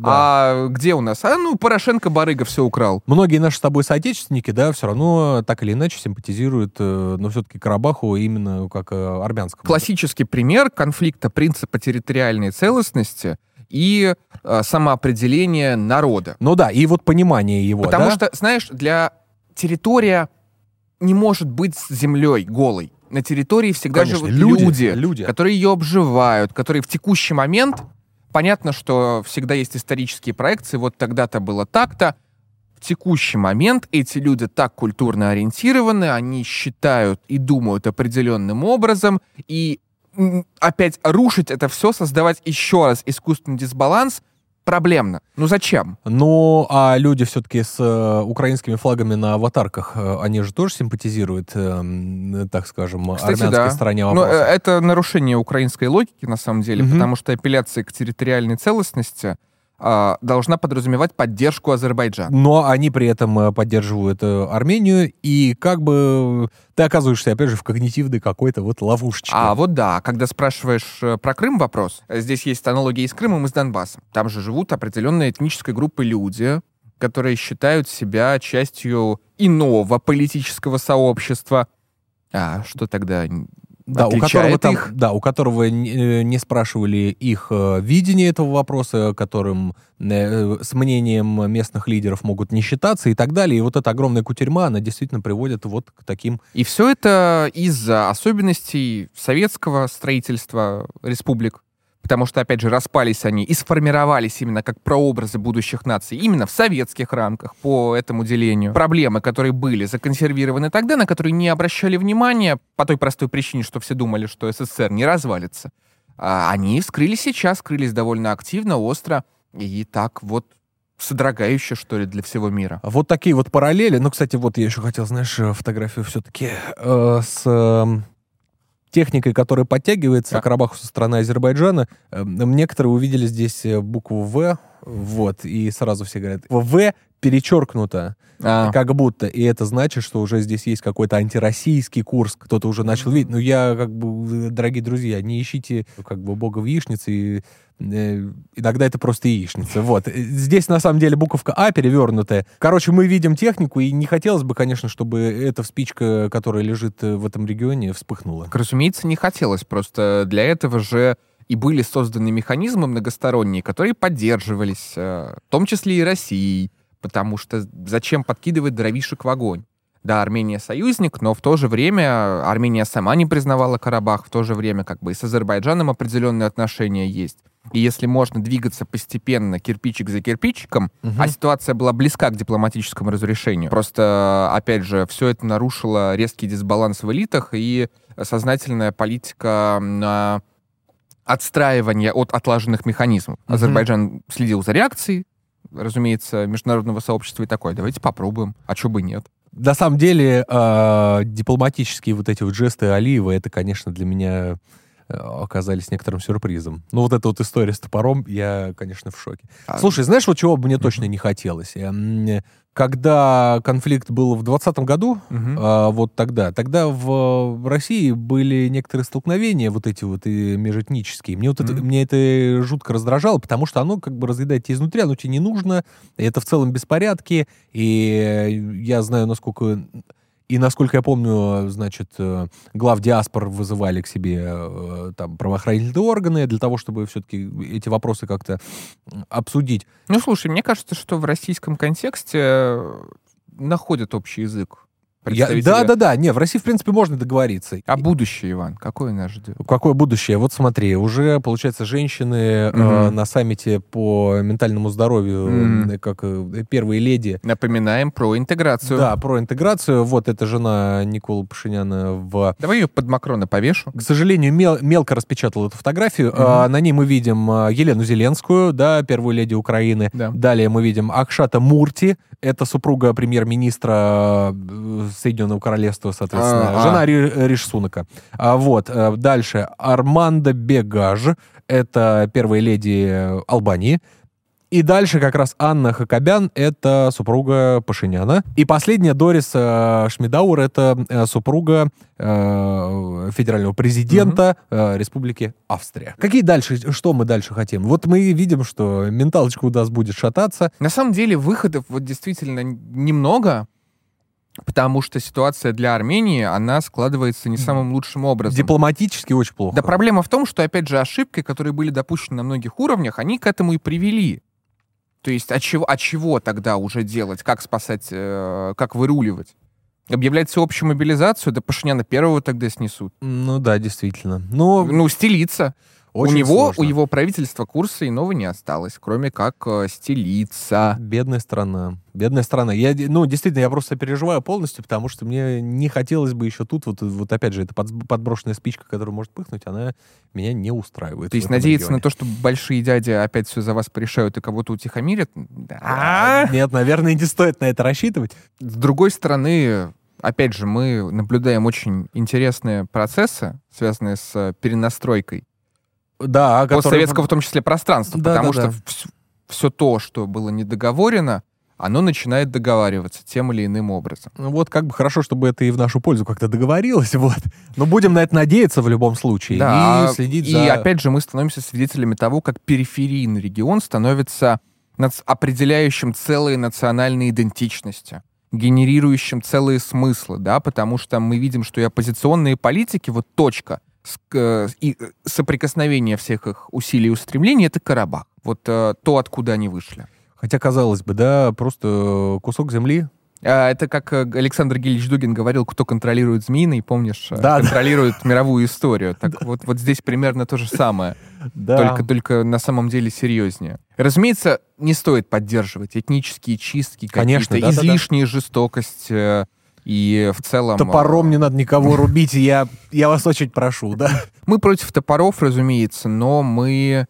А где у нас? А ну, Порошенко барыга все украл. Многие наши с тобой соотечественники, да, все равно так или иначе симпатизируют, э, но все-таки Карабаху именно как э, армянскому. Классический пример конфликта принципа территориальной целостности и э, самоопределения народа. Ну да, и вот понимание его, Потому да? что, знаешь, для территория не может быть с землей голой. На территории всегда Конечно, живут люди, люди, люди. которые ее обживают, которые в текущий момент, понятно, что всегда есть исторические проекции, вот тогда-то было так-то, в текущий момент эти люди так культурно ориентированы, они считают и думают определенным образом, и опять рушить это все, создавать еще раз искусственный дисбаланс, проблемно. Ну зачем? Ну, а люди все-таки с э, украинскими флагами на аватарках, э, они же тоже симпатизируют, э, так скажем, Кстати, армянской да. стороне вопроса. э, это нарушение украинской логики, на самом деле, Мгм. потому что апелляция к территориальной целостности должна подразумевать поддержку Азербайджана. Но они при этом э, поддерживают э, Армению, и как бы ты оказываешься, опять же, в когнитивной какой-то вот ловушечке. А вот да, когда спрашиваешь э, про Крым вопрос, э, здесь есть аналогия и с Крымом, и с Донбассом. Там же живут определенные этнической группы люди, которые считают себя частью иного политического сообщества. А что тогда Да, у которого там, их? да, у которого не, э, не спрашивали их э, видение этого вопроса, которым э, с мнением местных лидеров могут не считаться и так далее. И вот эта огромная кутерьма, она действительно приводит вот к таким... И все это из-за особенностей советского строительства республик. Потому что, опять же, распались они и сформировались именно как прообразы будущих наций, именно в советских рамках, по этому делению. Проблемы, которые были законсервированы тогда, на которые не обращали внимания, по той простой причине, что все думали, что СССР не развалится, а они вскрылись сейчас, скрылись довольно активно, остро, и так вот содрогающе, что ли, для всего мира. Вот такие вот параллели. Ну, кстати, вот я еще хотел, знаешь, фотографию все-таки э, с э, техникой, которая подтягивается Да. к Карабаху со стороны Азербайджана. Э, некоторые увидели здесь э, букву «В», вот, и сразу все говорят, «В» перечеркнуто, А, как будто, и это значит, что уже здесь есть какой-то антироссийский курс, кто-то уже начал видеть. Ну, я, как бы, дорогие друзья, не ищите, как бы, бога в яичнице, и, э, иногда это просто яичница. Вот. Э, Здесь, на самом деле, буковка А перевернутая. Короче, мы видим технику, и не хотелось бы, конечно, чтобы эта спичка, которая лежит э, в этом регионе, вспыхнула. Разумеется, не хотелось. Просто для этого же и были созданы механизмы многосторонние, которые поддерживались, в том числе и Россией, потому что зачем подкидывать дровишек в огонь? Да, Армения союзник, но в то же время Армения сама не признавала Карабах, в то же время как бы и с Азербайджаном определенные отношения есть. И если можно двигаться постепенно, кирпичик за кирпичиком, Мгм. а ситуация была близка к дипломатическому разрешению. Просто, опять же, все это нарушило резкий дисбаланс в элитах и сознательная политика на отстраивание от отлаженных механизмов. Мгм. Азербайджан следил за реакцией, разумеется, международного сообщества и такое. Давайте попробуем. А что бы нет? На самом деле, э, дипломатические вот эти вот жесты Алиева, это, конечно, для меня оказались некоторым сюрпризом. Ну, вот эта вот история с топором, я, конечно, в шоке. А, Слушай, знаешь, вот чего бы мне точно не хотелось? Эм, Когда конфликт был в 2020 году, а, вот тогда, тогда в России были некоторые столкновения вот эти вот и межэтнические. Мне вот это, Мгм. мне это жутко раздражало, потому что оно как бы разъедает тебя изнутри, оно тебе не нужно, это в целом беспорядки, и я знаю, насколько... И насколько я помню, значит, э, глав диаспор вызывали к себе э, там правоохранительные органы для того, чтобы все-таки эти вопросы как-то обсудить. Ну, слушай, мне кажется, что в российском контексте э, находят общий язык. Я- представители. да, да, да. Не, в России, в принципе, можно договориться. А будущее, Иван, какое нас ждет? Какое будущее? Вот смотри, уже, получается, женщины э, Мгм. на саммите по ментальному здоровью, э, как э, первые леди, Напоминаем про интеграцию. да, про интеграцию. Вот эта жена Никола Пашиняна в... Давай ее под Макрона повешу. К сожалению, мел- мелко распечатал эту фотографию. Мгм. А, на ней мы видим а, Елену Зеленскую, да, первую леди Украины. Да. Далее мы видим Акшата Мурти, это супруга премьер-министра э, Соединенного Королевства, соответственно, А, а. жена Ри- Риш Сунака. А, вот, э, дальше Армандо Бегаж, это первая леди э, Албании. И дальше как раз Анна Хакобян — это супруга Пашиняна. И последняя Дорис э, Шмидауэр — это э, супруга э, федерального президента э, Республики Австрия. Какие дальше, что мы дальше хотим? Вот мы видим, что менталочка у нас будет шататься. На самом деле выходов вот действительно немного, потому что ситуация для Армении, она складывается не самым лучшим образом. Дипломатически очень плохо. Да проблема в том, что, опять же, ошибки, которые были допущены на многих уровнях, они к этому и привели. То есть от чего, от чего тогда уже делать? Как спасать, э, как выруливать? Объявлять всеобщую мобилизацию? Да Пашиняна первого тогда снесут. Ну да, действительно. Но Ну, стелиться. Очень у него, сложно. у его правительства курса иного не осталось, кроме как э, стелиться. Бедная страна. Бедная страна. Я, ну, действительно, я просто переживаю полностью, потому что мне не хотелось бы еще тут, вот, вот опять же, эта подброшенная спичка, которая может пыхнуть, она меня не устраивает. То есть надеяться на регионе. то, что большие дяди опять все за вас порешают и кого-то утихомирят? Да. А, Нет, наверное, не стоит на это рассчитывать. С другой стороны, опять же, мы наблюдаем очень интересные процессы, связанные с э, перенастройкой Да, который- постсоветского, в том числе, пространства, Да, потому да, что да. все то, что было недоговорено, оно начинает договариваться тем или иным образом. Ну, Вот как бы хорошо, чтобы это и в нашу пользу как-то договорилось, вот. Но будем на это надеяться в любом случае. Да, и следить и за... опять же мы становимся свидетелями того, как периферийный регион становится определяющим целые национальные идентичности, генерирующим целые смыслы, да, потому что мы видим, что и оппозиционные политики, вот точка и э, соприкосновения всех их усилий и устремлений — это Карабах. Вот э, то, откуда они вышли. Хотя, казалось бы, да, просто кусок земли. А, Это как э, Александр Гильевич Дугин говорил, кто контролирует змеиный, помнишь, э, Да, да. контролирует мировую историю. Так вот, вот здесь примерно то же самое. Да. только, только на самом деле серьезнее. Разумеется, не стоит поддерживать этнические чистки, Конечно, какие-то да-да-да. излишние жестокость э, и в целом... Топором э, не надо никого рубить, я, я вас очень прошу, да. Мы против топоров, разумеется, но мы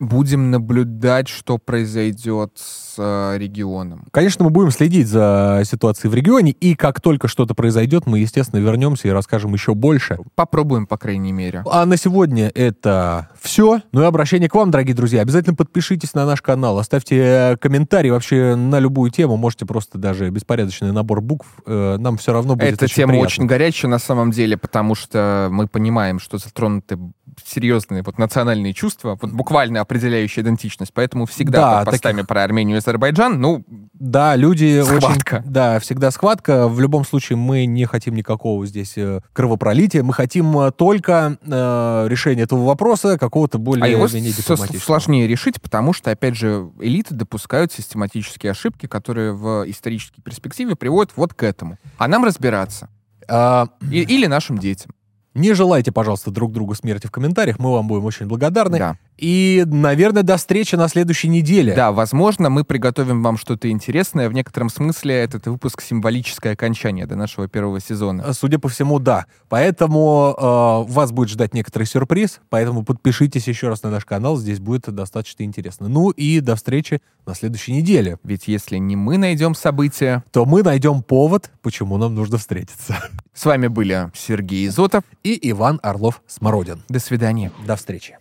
будем наблюдать, что произойдет с э, регионом. Конечно, мы будем следить за ситуацией в регионе, и как только что-то произойдет, мы, естественно, вернемся и расскажем еще больше. Попробуем, по крайней мере. А на сегодня это все. Ну и обращение к вам, дорогие друзья. Обязательно подпишитесь на наш канал, оставьте э, комментарий вообще на любую тему. Можете просто даже беспорядочный набор букв. Э, Нам все равно будет Эта очень тема приятно. очень горячая на самом деле, потому что мы понимаем, что затронуты серьезные вот национальные чувства, вот буквально определяющая идентичность. Поэтому всегда Да, под постами таких- про Армению и Азербайджан, ну, Да, люди Схватка. очень... Да, всегда схватка. В любом случае мы не хотим никакого здесь э, кровопролития. Мы хотим э, только э, решения этого вопроса какого-то более а его менее сложнее решить, потому что, опять же, элиты допускают систематические ошибки, которые в исторической перспективе приводят вот к этому. А нам разбираться. А, И- или нашим детям. Не желайте, пожалуйста, друг другу смерти в комментариях. Мы вам будем очень благодарны. Да. И, наверное, до встречи на следующей неделе. да, возможно, мы приготовим вам что-то интересное. В некотором смысле этот выпуск символическое окончание до нашего первого сезона. Э, Судя по всему, да. Поэтому э, вас будет ждать некоторый сюрприз. Поэтому подпишитесь еще раз на наш канал. Здесь будет достаточно интересно. Ну и до встречи на следующей неделе. Ведь если не мы найдем события... То мы найдем повод, почему нам нужно встретиться. С вами были Сергей Изотов. И Иван Орлов-Смородин. До свидания. До встречи.